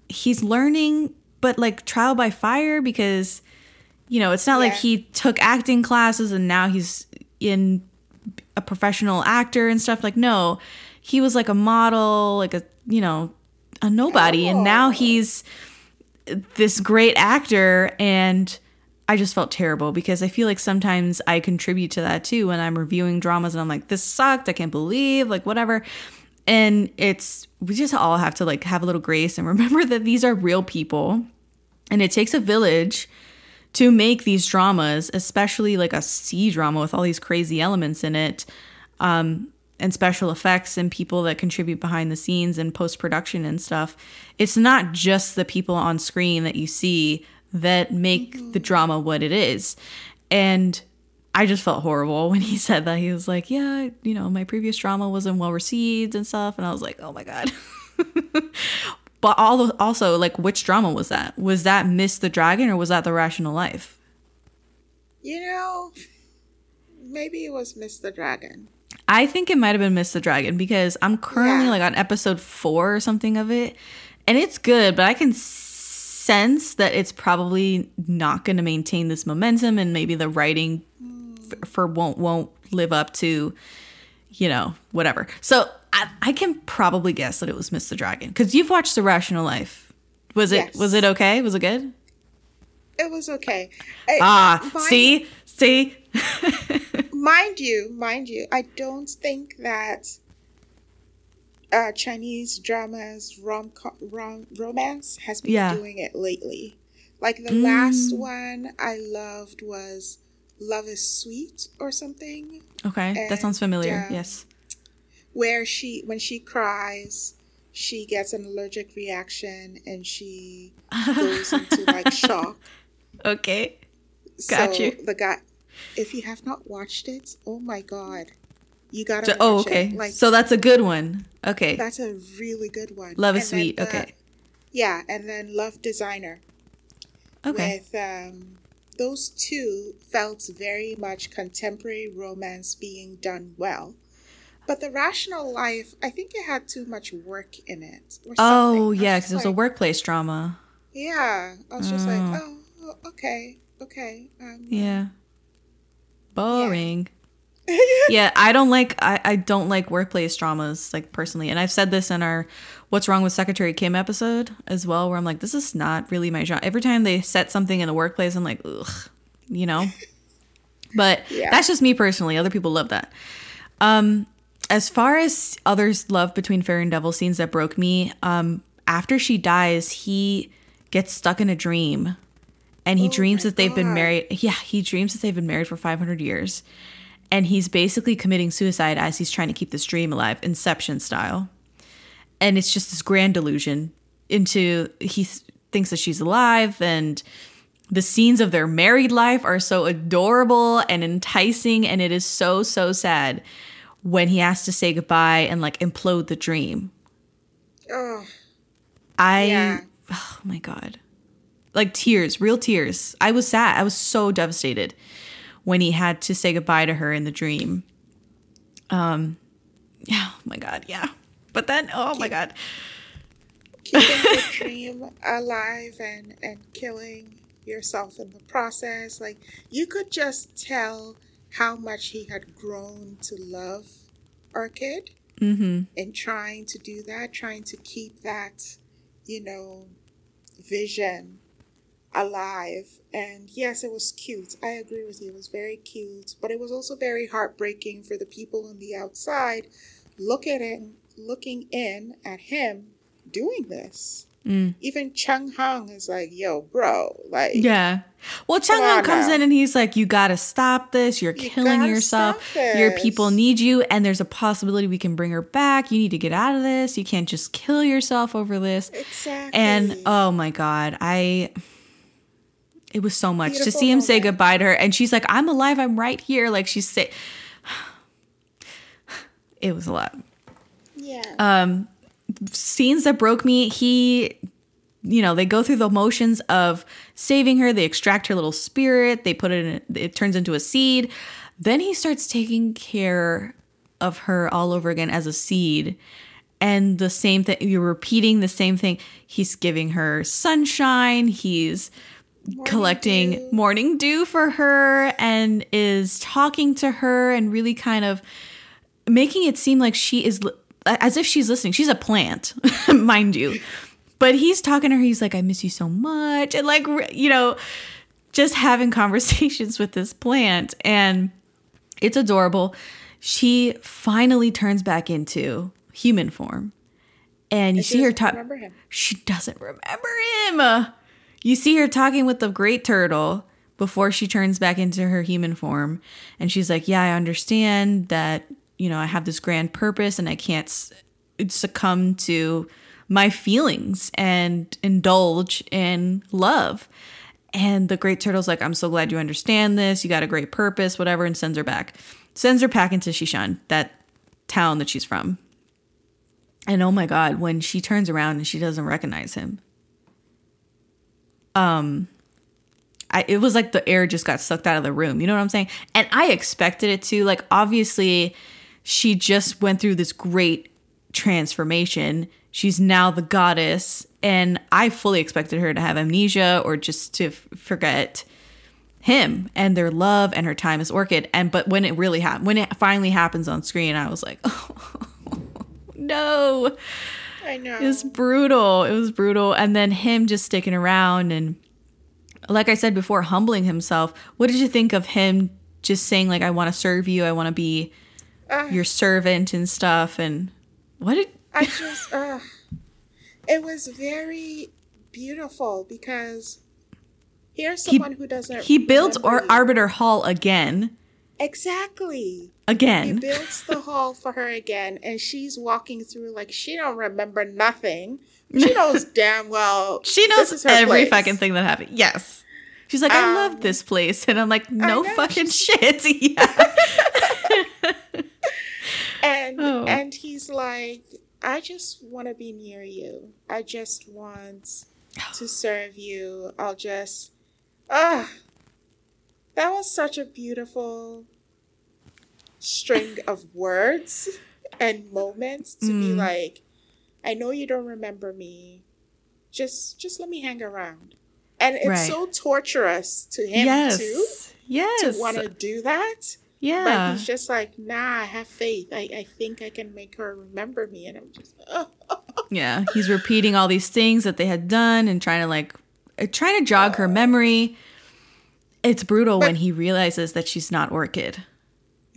he's learning but like trial by fire because you know, it's not yeah. like he took acting classes and now he's in a professional actor and stuff like no. He was like a model, like a, you know, a nobody oh. and now oh. he's this great actor and I just felt terrible because I feel like sometimes I contribute to that too when I'm reviewing dramas and I'm like this sucked, I can't believe, like whatever. And it's we just all have to like have a little grace and remember that these are real people and it takes a village to make these dramas, especially like a C drama with all these crazy elements in it. Um, and special effects and people that contribute behind the scenes and post production and stuff. It's not just the people on screen that you see that make mm-hmm. the drama what it is. And I just felt horrible when he said that. He was like, Yeah, you know, my previous drama wasn't well received and stuff. And I was like, Oh my God. but all also, like, which drama was that? Was that Miss the Dragon or was that The Rational Life? You know, maybe it was Miss the Dragon. I think it might have been Miss the Dragon because I'm currently yeah. like on episode four or something of it, and it's good, but I can sense that it's probably not going to maintain this momentum, and maybe the writing f- for won't won't live up to, you know, whatever. So I, I can probably guess that it was Miss the Dragon because you've watched The Rational Life. Was it yes. was it okay? Was it good? It was okay. Ah, see, see. mind you, mind you, I don't think that uh, Chinese dramas rom rom romance has been yeah. doing it lately. Like the mm. last one I loved was Love is Sweet or something. Okay, and, that sounds familiar. Um, yes. Where she when she cries, she gets an allergic reaction and she goes into like shock. Okay. Got so you. The guy if you have not watched it, oh my god, you gotta. So, oh, okay. It. Like, so that's a good one. Okay. That's a really good one. Love is sweet. The, okay. Yeah, and then Love Designer. Okay. With um, those two felt very much contemporary romance being done well. But the rational life, I think it had too much work in it. oh yeah, because like, it was a workplace drama. Yeah, I was just like, oh, oh okay, okay. Um, yeah boring. Yeah. yeah, I don't like I, I don't like workplace dramas like personally. And I've said this in our What's Wrong with Secretary Kim episode as well, where I'm like, this is not really my genre. Every time they set something in the workplace, I'm like, ugh, you know? But yeah. that's just me personally. Other people love that. Um, as far as others' love between Fair and Devil scenes that broke me, um, after she dies, he gets stuck in a dream and he oh dreams that they've God. been married. Yeah, he dreams that they've been married for 500 years. And he's basically committing suicide as he's trying to keep this dream alive, Inception style. And it's just this grand delusion into he thinks that she's alive and the scenes of their married life are so adorable and enticing and it is so so sad when he has to say goodbye and like implode the dream. Oh. I yeah. oh my god like tears, real tears. I was sad. I was so devastated when he had to say goodbye to her in the dream. Um, yeah, oh my god, yeah. But then, oh my god, keeping the dream alive and and killing yourself in the process. Like you could just tell how much he had grown to love Orchid, mm-hmm. and trying to do that, trying to keep that, you know, vision alive. And yes, it was cute. I agree with you. It was very cute. But it was also very heartbreaking for the people on the outside looking at looking in at him doing this. Mm. Even Chang Heng is like, yo, bro, like, Yeah. Well, Chang Heng comes now. in and he's like, "You got to stop this. You're You killing yourself. Your people need you, and there's a possibility we can bring her back. You need to get out of this. You can't just kill yourself over this." exactly. And oh my god, I it was so much to see him say goodbye to her and she's like, "I'm alive. I'm right here." Like she's say It was a lot. yeah. Um scenes that broke me, he you know, they go through the motions of saving her, they extract her little spirit, they put it in it turns into a seed. Then he starts taking care of her all over again as a seed. And the same thing, you're repeating the same thing. He's giving her sunshine, he's collecting dew. morning dew for her, and is talking to her and really kind of making it seem like she is as if she's listening. She's a plant, mind you. But he's talking to her. He's like, I miss you so much. And like, you know, just having conversations with this plant. And it's adorable. She finally turns back into human form. And you she see her talk. remember him. She doesn't remember him. You see her talking with the great turtle before she turns back into her human form. And she's like, Yeah, I understand that, you know, I have this grand purpose and I can't succumb to my feelings and indulge in love. And the great turtle's like, I'm so glad you understand this. You got a great purpose, whatever, and sends her back. Sends her back into Shishan, that town that she's from. And oh my god, when she turns around and she doesn't recognize him. Um I, it was like the air just got sucked out of the room. You know what I'm saying? And I expected it to. Like, obviously, she just went through this great transformation. She's now the goddess. And I fully expected her to have amnesia or just to f- forget him and their love and her time as Orchid. And but when it really happened, when it finally happens on screen, I was like, oh, no. I know. It was brutal. It was brutal. And then him just sticking around and like I said before, humbling himself. What did you think of him just saying like I want to serve you, I want to be Ah. your servant and stuff and what did I just, uh, it was very beautiful because here's He- someone who doesn't. he built or. Arbiter Hall again? Exactly. He builds the hall for her again, and she's walking through like she don't remember nothing. She knows damn well. She knows this is her every place. fucking thing that happened. Yes. She's like, I Um, love this place. And I'm like, no fucking shit. yeah. And Oh. and he's like, I just want to be near you. I just want to serve you. I'll just ah. That was such a beautiful string of words and moments to be Mm. like, I know you don't remember me. Just just let me hang around. And it's Right. so torturous to him yes. too Yes. to want to do that. Yeah. But he's just like, nah, I have faith. I, I think I can make her remember me. And I'm just, oh, Yeah, he's repeating all these things that they had done and trying to like uh, trying to jog her memory. It's brutal when he realizes that she's not Orchid.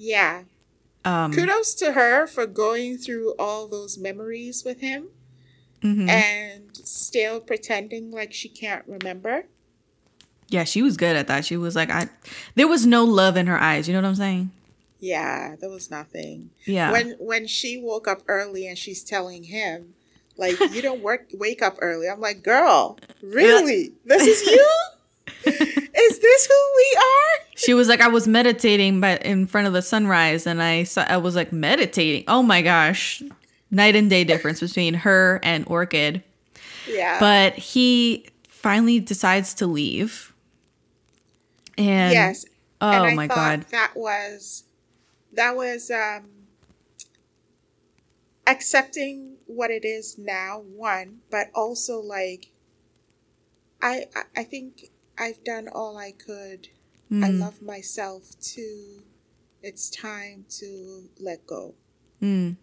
Yeah. Um, Kudos to her for going through all those memories with him mhm. and still pretending like she can't remember. yeah, she was good at that. She was like, I. There was no love in her eyes. You know what I'm saying? Yeah, there was nothing. Yeah. When when she woke up early and she's telling him, like, you don't work wake up early. I'm like, girl, really? This is you? is this who we are? she was like, I was meditating, but in front of the sunrise, and I saw. I was like meditating. Oh my gosh, night and day difference between her and Orchid. Yeah. But he finally decides to leave. And yes. Oh and my god. that was that was um accepting what it is now one but also like i I- i think i've done all i could i Mm, love myself too it's time to let go mm.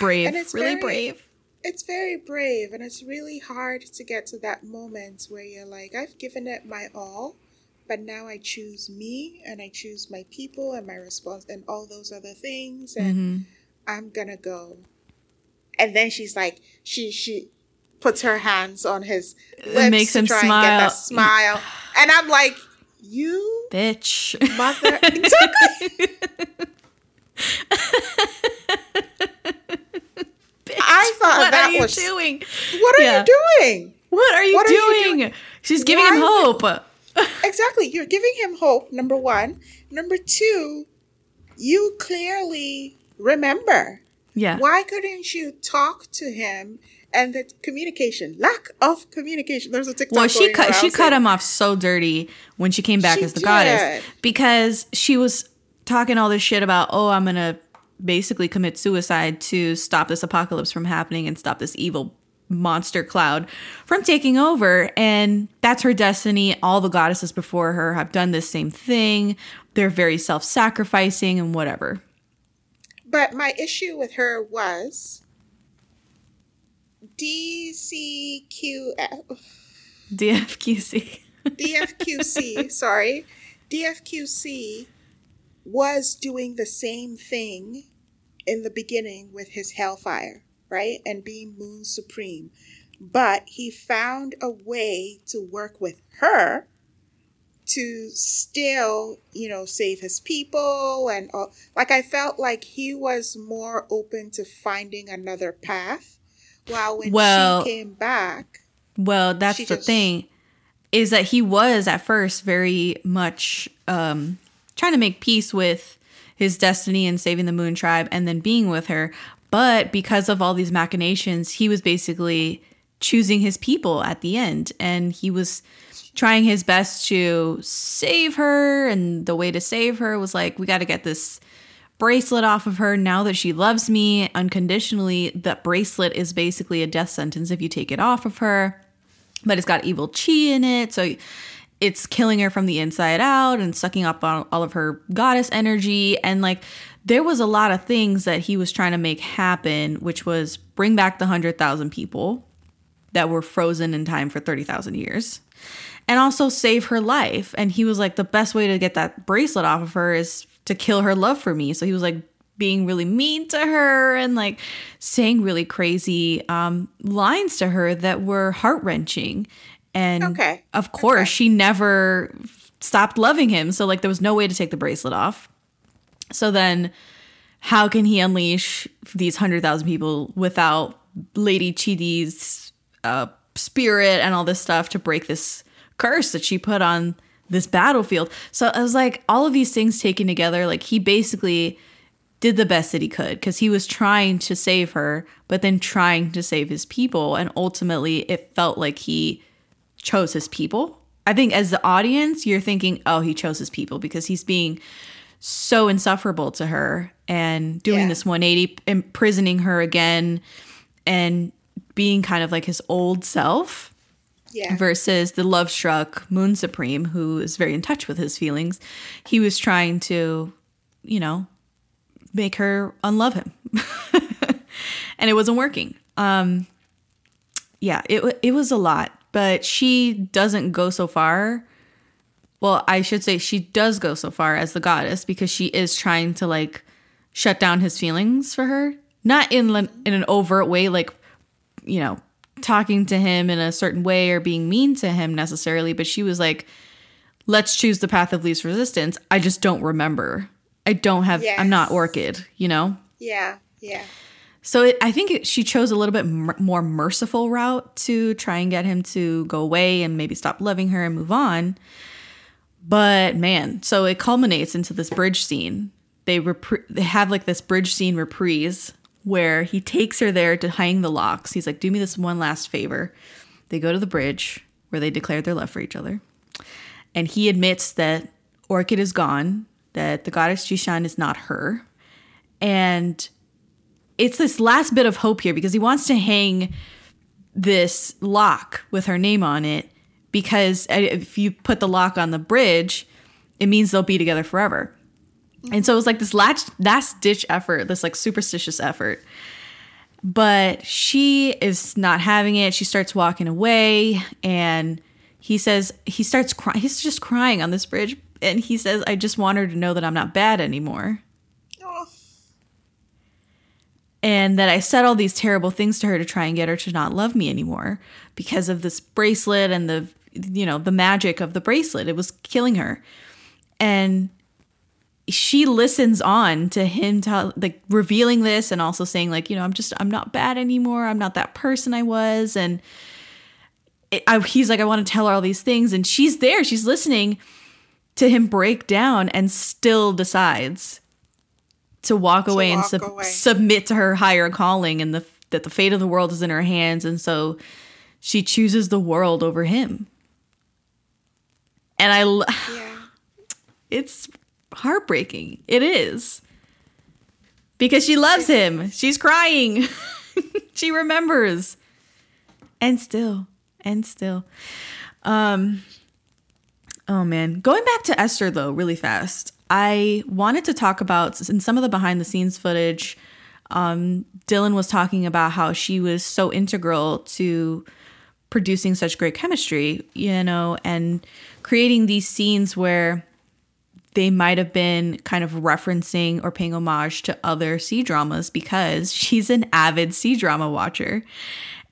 Brave. And it's really very- brave. it's very brave and it's really hard to get to that moment where you're like i've given it my all but now i choose me and i choose my people and my response and all those other things and hmm i'm gonna go and then she's like, she she puts her hands on his lips makes to him try and get that smile. smile, and I'm like, you Bitch. mother, exactly. I thought what that are you was doing? what are Yeah. you doing? What are you What are you doing? doing? She's giving Why him hope. Exactly. You're giving him hope, number one. Number two, you clearly remember. Yeah. Why couldn't you talk to him and the communication, lack of communication? There's a TikTok. Well, she cut she cut him off so dirty when she came back She as the goddess because she was talking all this shit about, "Oh, I'm going to basically commit suicide to stop this apocalypse from happening and stop this evil monster cloud from taking over." And that's her destiny. All the goddesses before her have done this same thing. They're very self-sacrificing and whatever. But my issue with her was DCQF. DFQC. DFQC, sorry, DFQC was doing the same thing in the beginning with his Hellfire, right? And being Moon Supreme. But he found a way to work with her to still, you know, save his people and all. Like I felt like he was more open to finding another path. While when Well- she came back, Well, that's the just- thing is that he was at first very much um, trying to make peace with his destiny and saving the Moon Tribe and then being with her. But because of all these machinations, he was basically choosing his people at the end. And he was trying his best to save her. And the way to save her was like, we got to get this bracelet off of her. Now that she loves me unconditionally. That bracelet is basically a death sentence if you take it off of her but it's got evil chi in it. So it's killing her from the inside out and sucking up on all of her goddess energy. And like there was a lot of things that he was trying to make happen which was bring back the 100,000 people that were frozen in time for 30,000 years and also save her life. And he was like the best way to get that bracelet off of her is to kill her love for me so he was like being really mean to her and like saying really crazy um, lines to her that were heart wrenching. And Okay. of course, Okay. she never stopped loving him. So, like, there was no way to take the bracelet off. So, then how can he unleash these 100,000 people without Lady Chidi's uh, spirit and all this stuff to break this curse that she put on this battlefield? So, I was like, all of these things taken together, like, he basically did the best that he could because he was trying to save her, but then trying to save his people. And ultimately, it felt like he chose his people. I think as the audience, you're thinking, oh, he chose his people because he's being so insufferable to her and doing Yeah. this 180, imprisoning her again and being kind of like his old self yeah. versus the love struck Moon Supreme, who is very in touch with his feelings. He was trying to, you know, make her unlove him. and it wasn't working. Um yeah, it it was a lot, but she doesn't go so far. Well, I should say she does go so far as the goddess because she is trying to like shut down his feelings for her. Not in in an overt way like you know, talking to him in a certain way or being mean to him necessarily, but she was like, let's choose the path of least resistance. I just don't remember. I don't have, I'm not Orchid, you know? Yeah. Yeah. So it, I think it, she chose a little bit mer- more merciful route to try and get him to go away and maybe stop loving her and move on. But man, so it culminates into this bridge scene. They repri- they have like this bridge scene reprise where he takes her there to hang the locks. He's like, "Do me this one last favor." They go to the bridge where they declare their love for each other, and he admits that Orchid is gone, that the goddess Jishan is not her, and it's this last bit of hope here because he wants to hang this lock with her name on it because if you put the lock on the bridge, it means they'll be together forever. And so it was like this last last ditch effort, this like superstitious effort. But she is not having it. She starts walking away and he says he starts crying. He's just crying on this bridge and he says I just want her to know that I'm not bad anymore. And that I said all these terrible things to her to try and get her to not love me anymore because of this bracelet and the you know the magic of the bracelet it was killing her and she listens on to him tell like revealing this and also saying like you know i'm just i'm not bad anymore. I'm not that person i was. And it, I, he's like i want to tell her all these things. And she's there she's listening to him break down and still decides to walk To away and sub- away. submit to her higher calling and the that the fate of the world is in her hands. And so she chooses the world over him. And i Yeah. it's heartbreaking. It is. Because she loves him. She's crying. She remembers. And still and still. Um oh man. Going back to esther though really fast i wanted to talk about in some of the behind the scenes footage. Um dylan was talking about how she was so integral to producing such great chemistry you know and creating these scenes where they might have been kind of referencing or paying homage to other C dramas because she's an avid C drama watcher.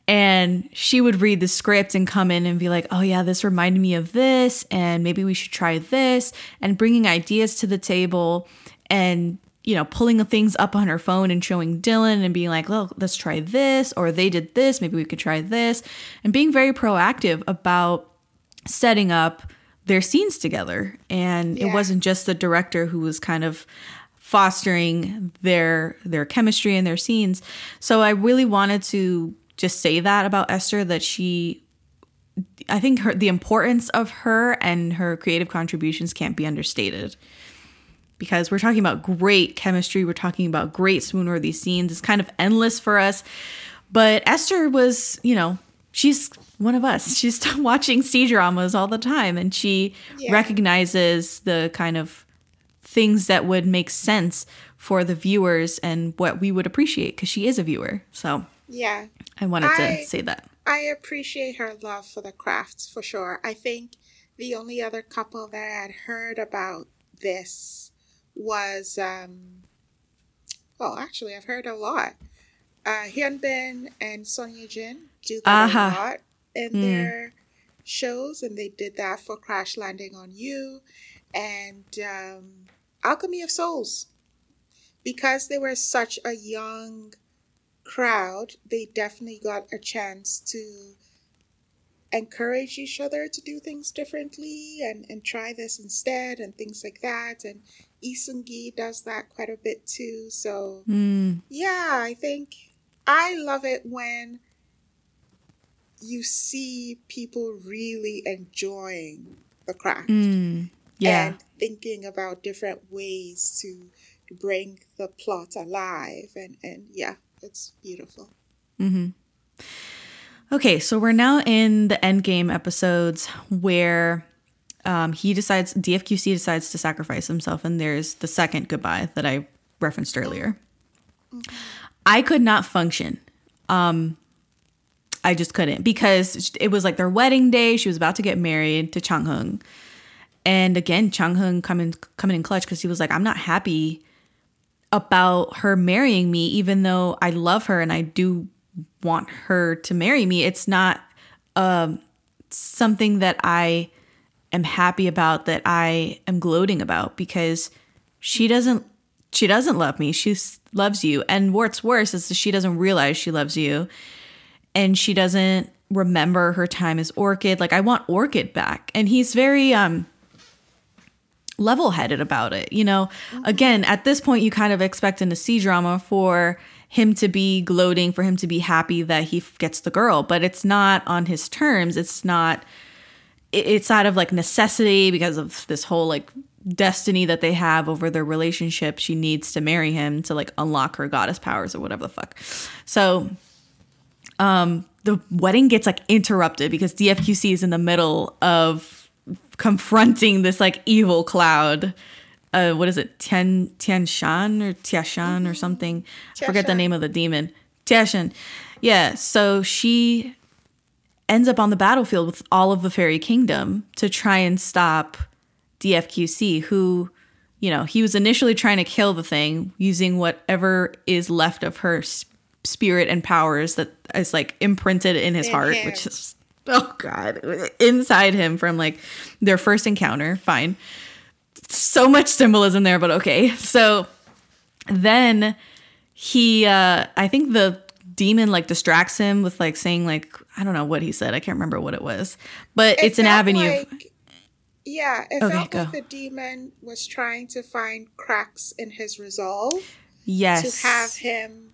And she would read the script and come in and be like, oh, yeah, this reminded me of this, and maybe we should try this, and bringing ideas to the table and, you know, pulling things up on her phone and showing Dylan and being like, look, let's try this, or they did this, maybe we could try this, and being very proactive about setting up their scenes together. And it wasn't just the director who was kind of fostering their their chemistry and their scenes. So I really wanted to just say that about Esther that she I think her the importance of her and her creative contributions can't be understated. Because we're talking about great chemistry, we're talking about great swoon-worthy scenes. It's kind of endless for us. But Esther was, you know, she's one of us. She's watching C dramas all the time and she Yeah. recognizes the kind of things that would make sense for the viewers and what we would appreciate because she is a viewer. So Yeah. I wanted I- to say that. I appreciate her love for the crafts for sure. I think the only other couple that I had heard about this was, um, well, actually, I've heard a lot. Uh, Hyun Bin and Son Ye-jin do that Aha. a lot in Mm. their shows, and they did that for Crash Landing on You and um, Alchemy of Souls. Because they were such a young crowd, they definitely got a chance to encourage each other to do things differently and, and try this instead and things like that. And Lee Seung-gi does that quite a bit too. So Mm, yeah, I think I love it when you see people really enjoying the craft mm, yeah. and thinking about different ways to bring the plot alive and and yeah it's beautiful hmm Okay, so we're now in the end game episodes where um, he decides DFQC decides to sacrifice himself, and there's the second goodbye that I referenced earlier. I could not function. Um, I just couldn't because it was like their wedding day. She was about to get married to Chang Heng, and again, Chang Heng coming coming in clutch because he was like, "I'm not happy about her marrying me, even though I love her and I do want her to marry me. It's not um, something that I am happy about, that I am gloating about, because she doesn't. She doesn't love me. She loves you, and what's worse is that she doesn't realize she loves you, and she doesn't remember her time as Orchid. Like I want Orchid back, and he's very um level headed about it. You know, again, at this point, you kind of expect in a C drama for him to be gloating, for him to be happy that he f- gets the girl, but it's not on his terms. It's not, it- it's out of like necessity because of this whole like destiny that they have over their relationship. She needs to marry him to like unlock her goddess powers or whatever the fuck. So, um, the wedding gets like interrupted because DFQC is in the middle of confronting this like evil cloud. Uh, what is it? Tian Tian Shan or Tiashan or something? I forget the name of the demon. Tiashan. Yeah. So she ends up on the battlefield with all of the fairy kingdom to try and stop DFQC, who, you know, he was initially trying to kill the thing using whatever is left of her spirit and powers that is like imprinted in his heart, which is oh god, inside him from like their first encounter. Fine, so much symbolism there, but okay. So then he, uh I think the demon like distracts him with like saying like I don't know what he said. I can't remember what it was, but It it's an avenue. like- yeah, it Okay, felt go. like the demon was trying to find cracks in his resolve yes, to have him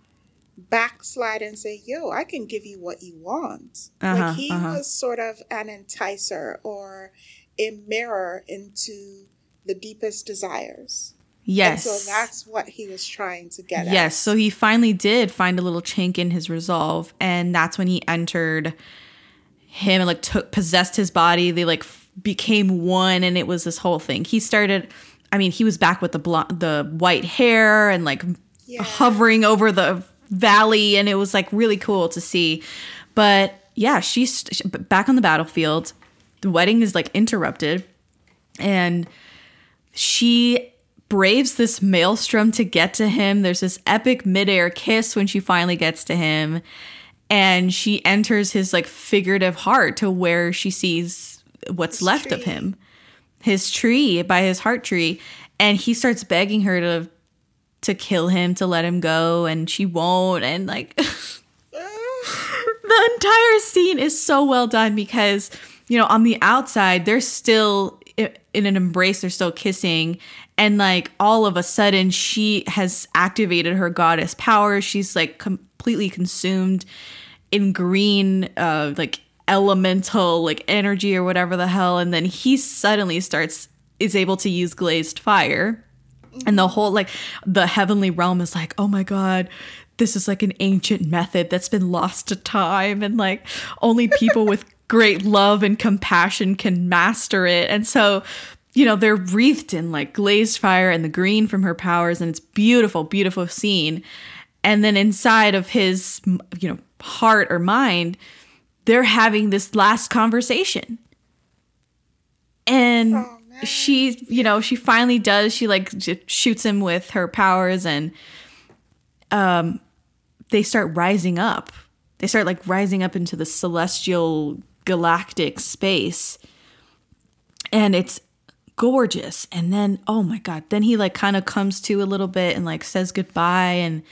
backslide and say, "Yo, I can give you what you want." Uh-huh, like he uh-huh. was sort of an enticer or a mirror into the deepest desires. yes. And so that's what he was trying to get at. Yes, so he finally did find a little chink in his resolve, and that's when he entered him and like took possessed his body. They like f- became one, and it was this whole thing. He started. I mean, he was back with the blonde, the white hair, and like Yeah. hovering over the valley, and it was like really cool to see. But yeah, she's sh- back on the battlefield. The wedding is like interrupted, and she braves this maelstrom to get to him. There's this epic midair kiss when she finally gets to him. And she enters his like figurative heart to where she sees what's His left of him. His tree by his heart tree. And he starts begging her to to kill him, to let him go, and she won't. And like the entire scene is so well done because you know on the outside they're still in an embrace they're still kissing and like all of a sudden she has activated her goddess power she's like completely consumed in green uh like elemental like energy or whatever the hell and then he suddenly starts is able to use glazed fire and the whole like the heavenly realm is like oh my god this is like an ancient method that's been lost to time. And like only people with great love and compassion can master it. And so you know they're wreathed in like glazed fire and the green from her powers. And it's beautiful beautiful scene. And then inside of his you know heart or mind they're having this last conversation. And Oh. She you know she finally does. She like shoots him with her powers and um they start rising up. They start like rising up into the celestial galactic space. And it's gorgeous. And then oh my god then he like kind of comes to a little bit and like says goodbye and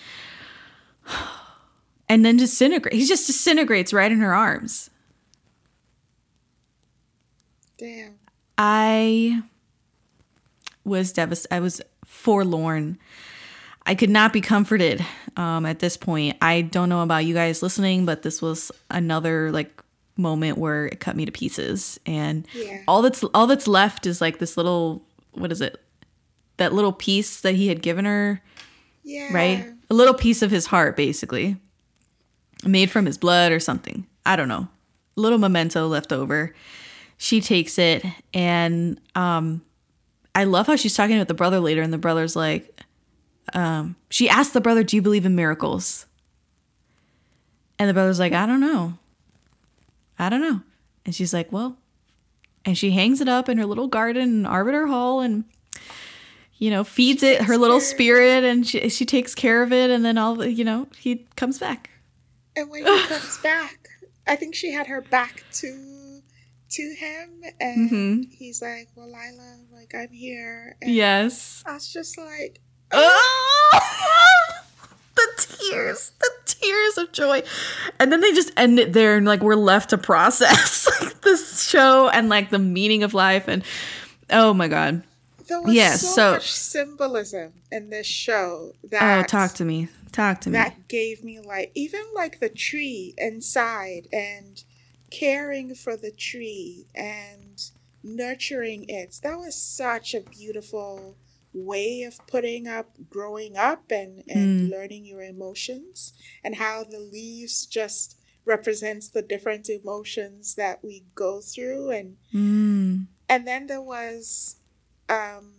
and then disintegrates he just disintegrates right in her arms. Damn. I was devastated. I was forlorn. I could not be comforted um, at this point. I don't know about you guys listening, but this was another like moment where it cut me to pieces. And Yeah. all that's all that's left is like this little what is it? That little piece that he had given her, Yeah. right? A little piece of his heart, basically, made from his blood or something. I don't know. A little memento left over. She takes it, and um, I love how she's talking with the brother later, and the brother's like, um, she asked the brother, "Do you believe in miracles?" And the brother's like, "I don't know. I don't know." And she's like, "Well," and she hangs it up in her little garden in Arbiter Hall, and you know, feeds it her little spirit, and she she takes care of it, and then all the, you know, he comes back. And when he comes back, I think she had her back to to him, and Mhm. he's like, "Well, Lila, like I'm here." And Yes. I was just like, Oh, the tears, the tears of joy. And then they just end it there and like we're left to process like this show and like the meaning of life and oh my god. there was Yes, so, so- much symbolism in this show that. Oh, talk to me. Talk to me. that gave me like even like the tree inside and caring for the tree and nurturing it that was such a beautiful way of putting up growing up and and learning your emotions and how the leaves just represents the different emotions that we go through and Mm. and then there was um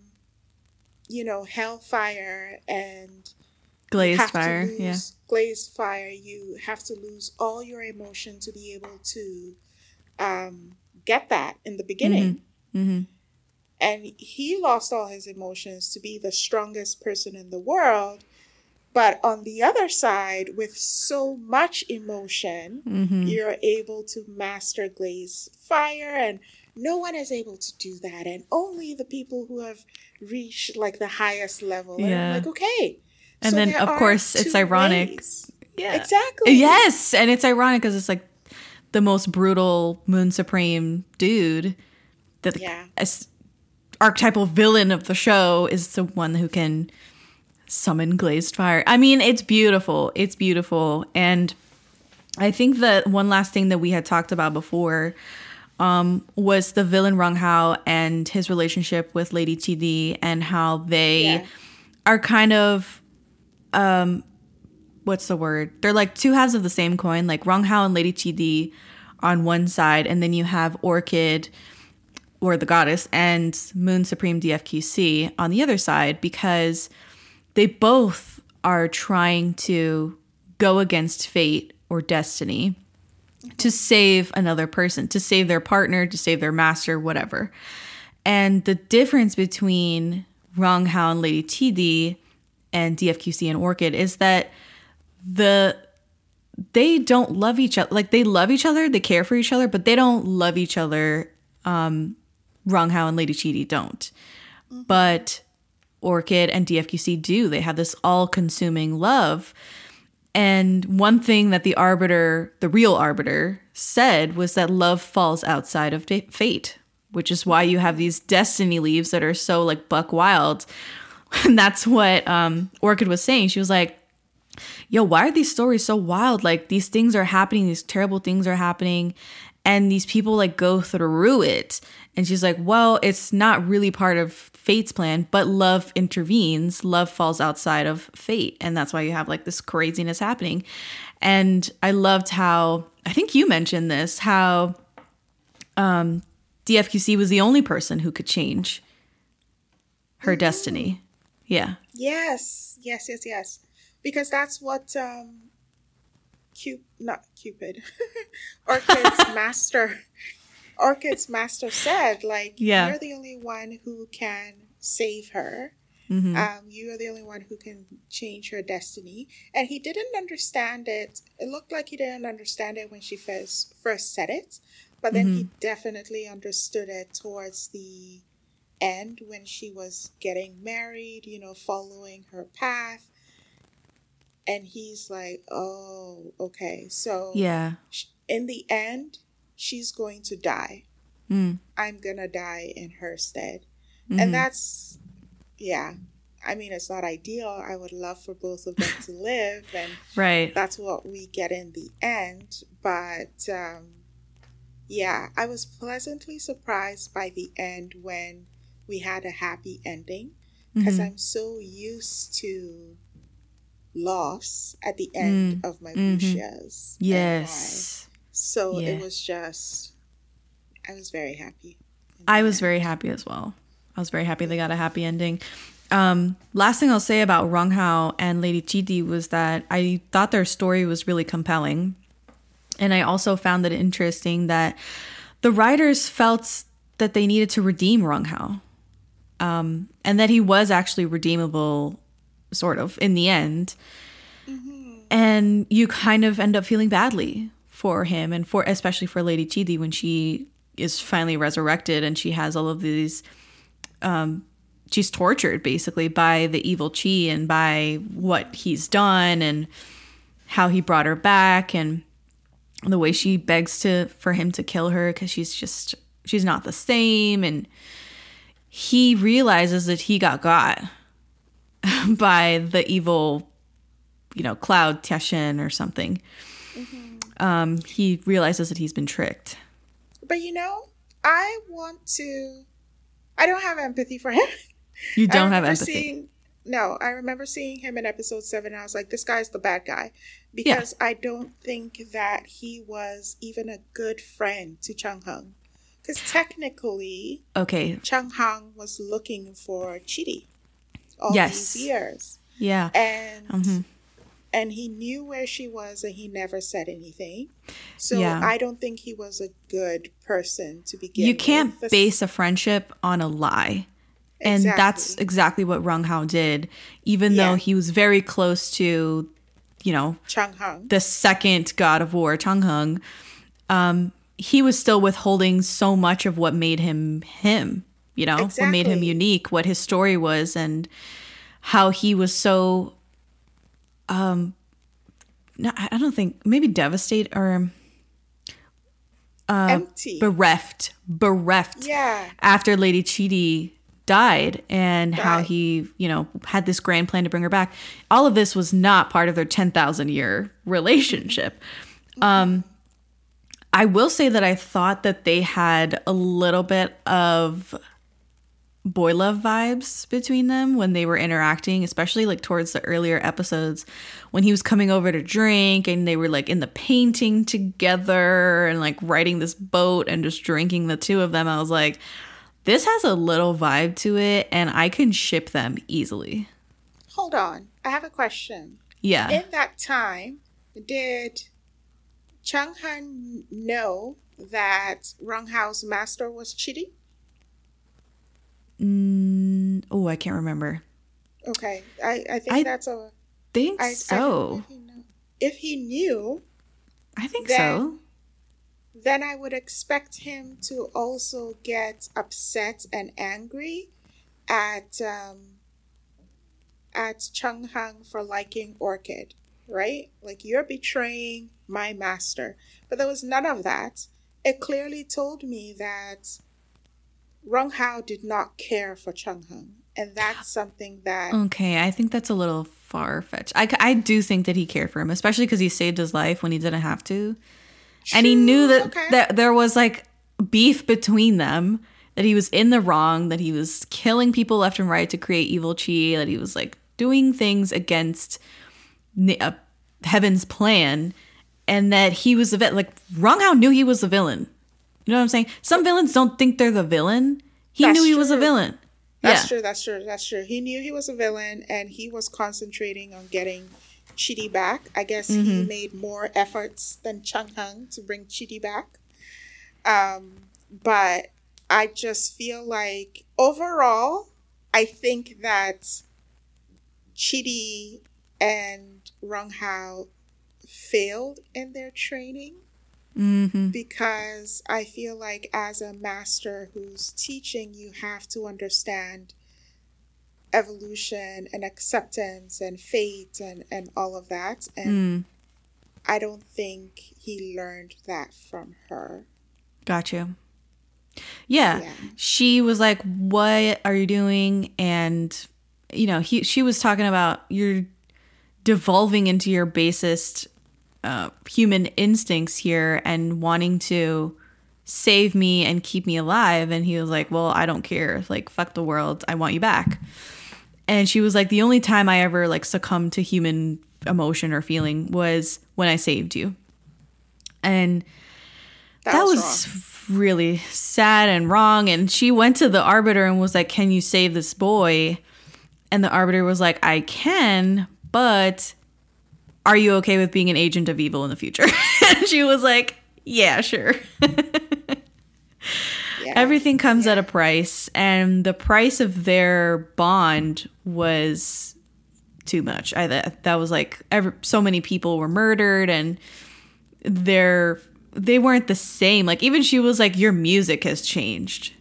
you know hellfire and Glazed fire. lose Yeah. Glazed fire you have to lose all your emotion to be able to um, get that in the beginning hmm and he lost all his emotions to be the strongest person in the world. But on the other side, with so much emotion, Mm-hmm. you're able to master glaze fire, and no one is able to do that. And only the people who have reached like the highest level. And I'm like, okay. And so then, of course, it's ironic. ways. Yeah. Exactly. Yes, and it's ironic because it's like the most brutal Moon Supreme dude. that The Yeah. archetypal villain of the show is the one who can summon glazed fire. I mean, it's beautiful. It's beautiful, and I think that one last thing that we had talked about before um, was the villain Rong Hao and his relationship with Lady Chidi and how they Yeah. are kind of um what's the word? They're like two halves of the same coin, like Rong Hao and Lady Chidi on one side, and then you have Orchid or the goddess and Moon Supreme DFQC on the other side because they both are trying to go against fate or destiny to save another person, to save their partner, to save their master, whatever. And the difference between Rong Hao and Lady Chidi and DFQC and Orchid is that the they don't love each other. Like they love each other, they care for each other, but they don't love each other. Um, Rong Hao and Lady Chidi don't. But Orchid and DFQC do. They have this all-consuming love. And one thing that the arbiter, the real arbiter, said was that love falls outside of fate, which is why you have these destiny leaves that are so like buck wild. And that's what um, Orchid was saying. She was like, yo, why are these stories so wild? Like these things are happening, these terrible things are happening, and these people like go through it. And she's like, well, it's not really part of fate's plan, but love intervenes. Love falls outside of fate. And that's why you have like this craziness happening. And I loved how, I think you mentioned this, how um, DFQC was the only person who could change her destiny. Yeah. Yes, yes, yes, yes. Because that's what um Cup not Cupid. Orchid's master Orchid's master said, like, Yeah. you're the only one who can save her. Mhm. Um, you are the only one who can change her destiny. And he didn't understand it. It looked like he didn't understand it when she first first said it, but then he definitely understood it towards the end when she was getting married, you know, following her path. And he's like, "Oh, okay. So Yeah. in the end, she's going to die. Mm. I'm gonna die in her stead." Mhm. And that's, yeah. I mean, it's not ideal. I would love for both of them to live, and Right. that's what we get in the end. But um, yeah, I was pleasantly surprised by the end when we had a happy ending because Mhm. I'm so used to loss at the end of my mhm. Lucia's. Yes. So Yeah. it was just, I was very happy. I was very happy as well. I was very happy they got a happy ending. Um, last thing I'll say about Rong Hao and Lady Chidi was that I thought their story was really compelling. And I also found it interesting that the writers felt that they needed to redeem Rong Hao. Um, and that he was actually redeemable, sort of, in the end. And you kind of end up feeling badly for him and for especially for Lady Chidi when she is finally resurrected and she has all of these um she's tortured basically by the evil Chi and by what he's done and how he brought her back and the way she begs to for him to kill her cuz she's just she's not the same and he realizes that he got got by the evil you know, Cloud Tiashin or something. Um, he realizes that he's been tricked. But you know, I want to. I don't have empathy for him. You don't have empathy. Seeing, no, I remember seeing him in episode seven. And I was like, this guy's the bad guy because I don't think that he was even a good friend to Chang Heng. Because technically, okay. Chang Heng was looking for Chidi all Yes. these years. Yeah. And Mhm. and he knew where she was and he never said anything. So Yeah. I don't think he was a good person to begin you can't with. Base a friendship on a lie. And that's Exactly. exactly what Rong Hao did, even though he was very close to, you know, Chang Heng. the second god of war, Chang Heng. Um, he was still withholding so much of what made him him, you know, what made him unique, what his story was, and how he was so. Um, no, I don't think maybe devastated or Empty. bereft, bereft yeah. after Lady Chidi died and how he, you know, had this grand plan to bring her back. All of this was not part of their 10,000 year relationship. Um I will say that I thought that they had a little bit of boy love vibes between them when they were interacting, especially like towards the earlier episodes when he was coming over to drink and they were like in the painting together and like riding this boat and just drinking the two of them. I was like, this has a little vibe to it and I can ship them easily. Hold on. I have a question. Yeah. In that time, did Chang Heng know that Rong Hao's master was cheating? Mm, oh, I can't remember. Okay. I, I think I that's a. Think I, I so. if he knew. If he knew, I think Then- so. then I would expect him to also get upset and angry at um, at Chang Heng for liking Orchid, right? Like you're betraying my master. But there was none of that. It clearly told me that Rong Hao did not care for Chang Heng. And that's something that Okay, I think that's a little far fetched. I, I do think that he cared for him, especially because he saved his life when he didn't have to. and he knew that, okay. that there was like beef between them, that he was in the wrong, that he was killing people left and right to create evil chi, that he was like doing things against uh, heaven's plan, and that he was the villain. Like, Rong Hao knew he was the villain. You know what I'm saying? Some villains don't think they're the villain. He That's knew he was a villain. That's yeah. true. That's true. That's true. He knew he was a villain, and he was concentrating on getting Chidi back. I guess he Mm-hmm. made more efforts than Chang Heng to bring Chidi back. Um, but I just feel like overall, I think that Chidi and Rong Hao failed in their training hmm because I feel like as a master who's teaching, you have to understand evolution and acceptance and fate and, and all of that. And Mm, I don't think he learned that from her. got you. Yeah. Yeah. She was like, "What are you doing?" And you know, he she was talking about you're devolving into your basest uh, human instincts here and wanting to save me and keep me alive. And he was like, "Well, I don't care. Like, fuck the world. I want you back." And she was like, "The only time I ever like succumbed to human emotion or feeling was when I saved you." And That, that was, was really sad and wrong and she went to the arbiter and was like can you save this boy and the arbiter was like i can but are you okay with being an agent of evil in the future? And she was like yeah sure. Yeah. everything comes at a price and the price of their bond was too much. I that, that was like every, so many people were murdered and they're they weren't the same. Like even she was like your music has changed.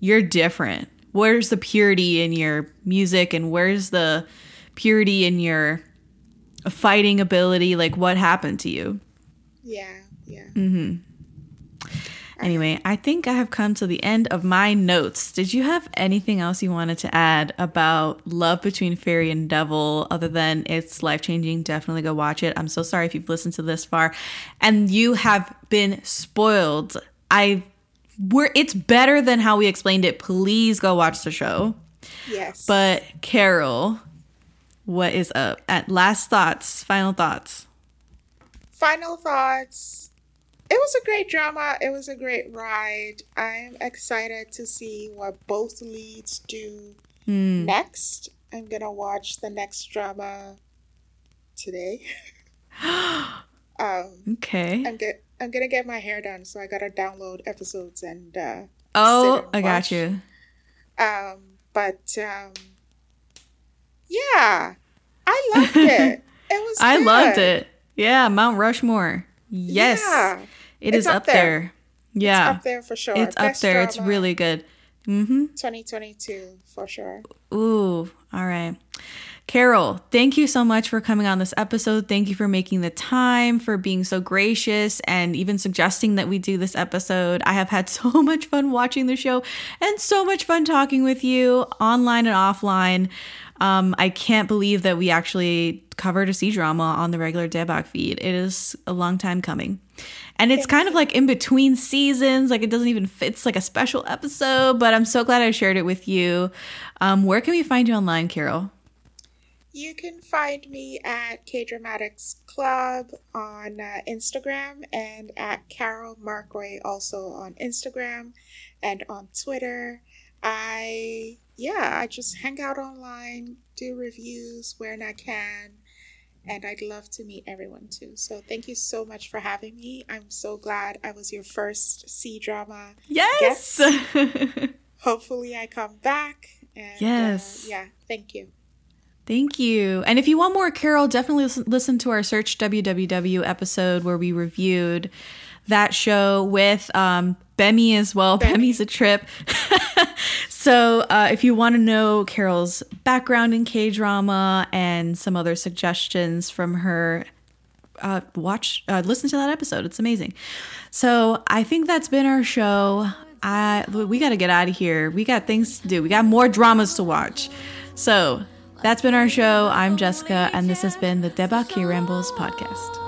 You're different. Where's the purity in your music and where's the purity in your fighting ability like what happened to you yeah. Yeah. Mm-hmm. Anyway, I think I have come to the end of my notes. Did you have anything else you wanted to add about love between fairy and devil other than it's life changing? Definitely go watch it. I'm so sorry if you've listened to this far and you have been spoiled. I we're it's better than how we explained it. Please go watch the show. Yes. But Carol, what is up? At last thoughts, final thoughts. final thoughts. It was a great drama. It was a great ride. I'm excited to see what both leads do Hmm. next. I'm gonna watch the next drama today. um, okay. I'm get I'm gonna get my hair done, so I gotta download episodes and. Uh, oh, I got you. Um, but um, yeah, I loved it. It was. I good. loved it. Yeah, Mount Rushmore. Yes, Yeah, it it's is up there. there. Yeah, It's up there for sure. it's up there. It's really good. Mm-hmm. 2022 for sure. Ooh, all right. Carol, thank you so much for coming on this episode. Thank you for making the time, for being so gracious, and even suggesting that we do this episode. I have had so much fun watching the show and so much fun talking with you online and offline. Um, I can't believe that we actually covered a C drama on the regular Daebak feed. It is a long time coming. And it's kind of like in between seasons. Like it doesn't even fit. It's like a special episode, but I'm so glad I shared it with you. Um, where can we find you online, Carol? You can find me at Kdramatics Club on uh, Instagram and at Carol Markwei also on Instagram and on Twitter. I yeah, I just hang out online, do reviews when I can, and I'd love to meet everyone too. So thank you so much for having me. I'm so glad I was your first C drama. Yes. Hopefully, I come back. And, Yes. Uh, yeah. Thank you. Thank you. And if you want more Carol, definitely listen, listen to our Search WWW episode where we reviewed that show with um, Bemi as well. Bemi. Bemi's a trip. so uh, if you want to know Carol's background in K drama and some other suggestions from her, uh, watch, uh, listen to that episode. It's amazing. So I think that's been our show. I we got to get out of here. We got things to do. We got more dramas to watch. So that's been our show. I'm Jessica, and this has been the Daebak K-Rambles podcast.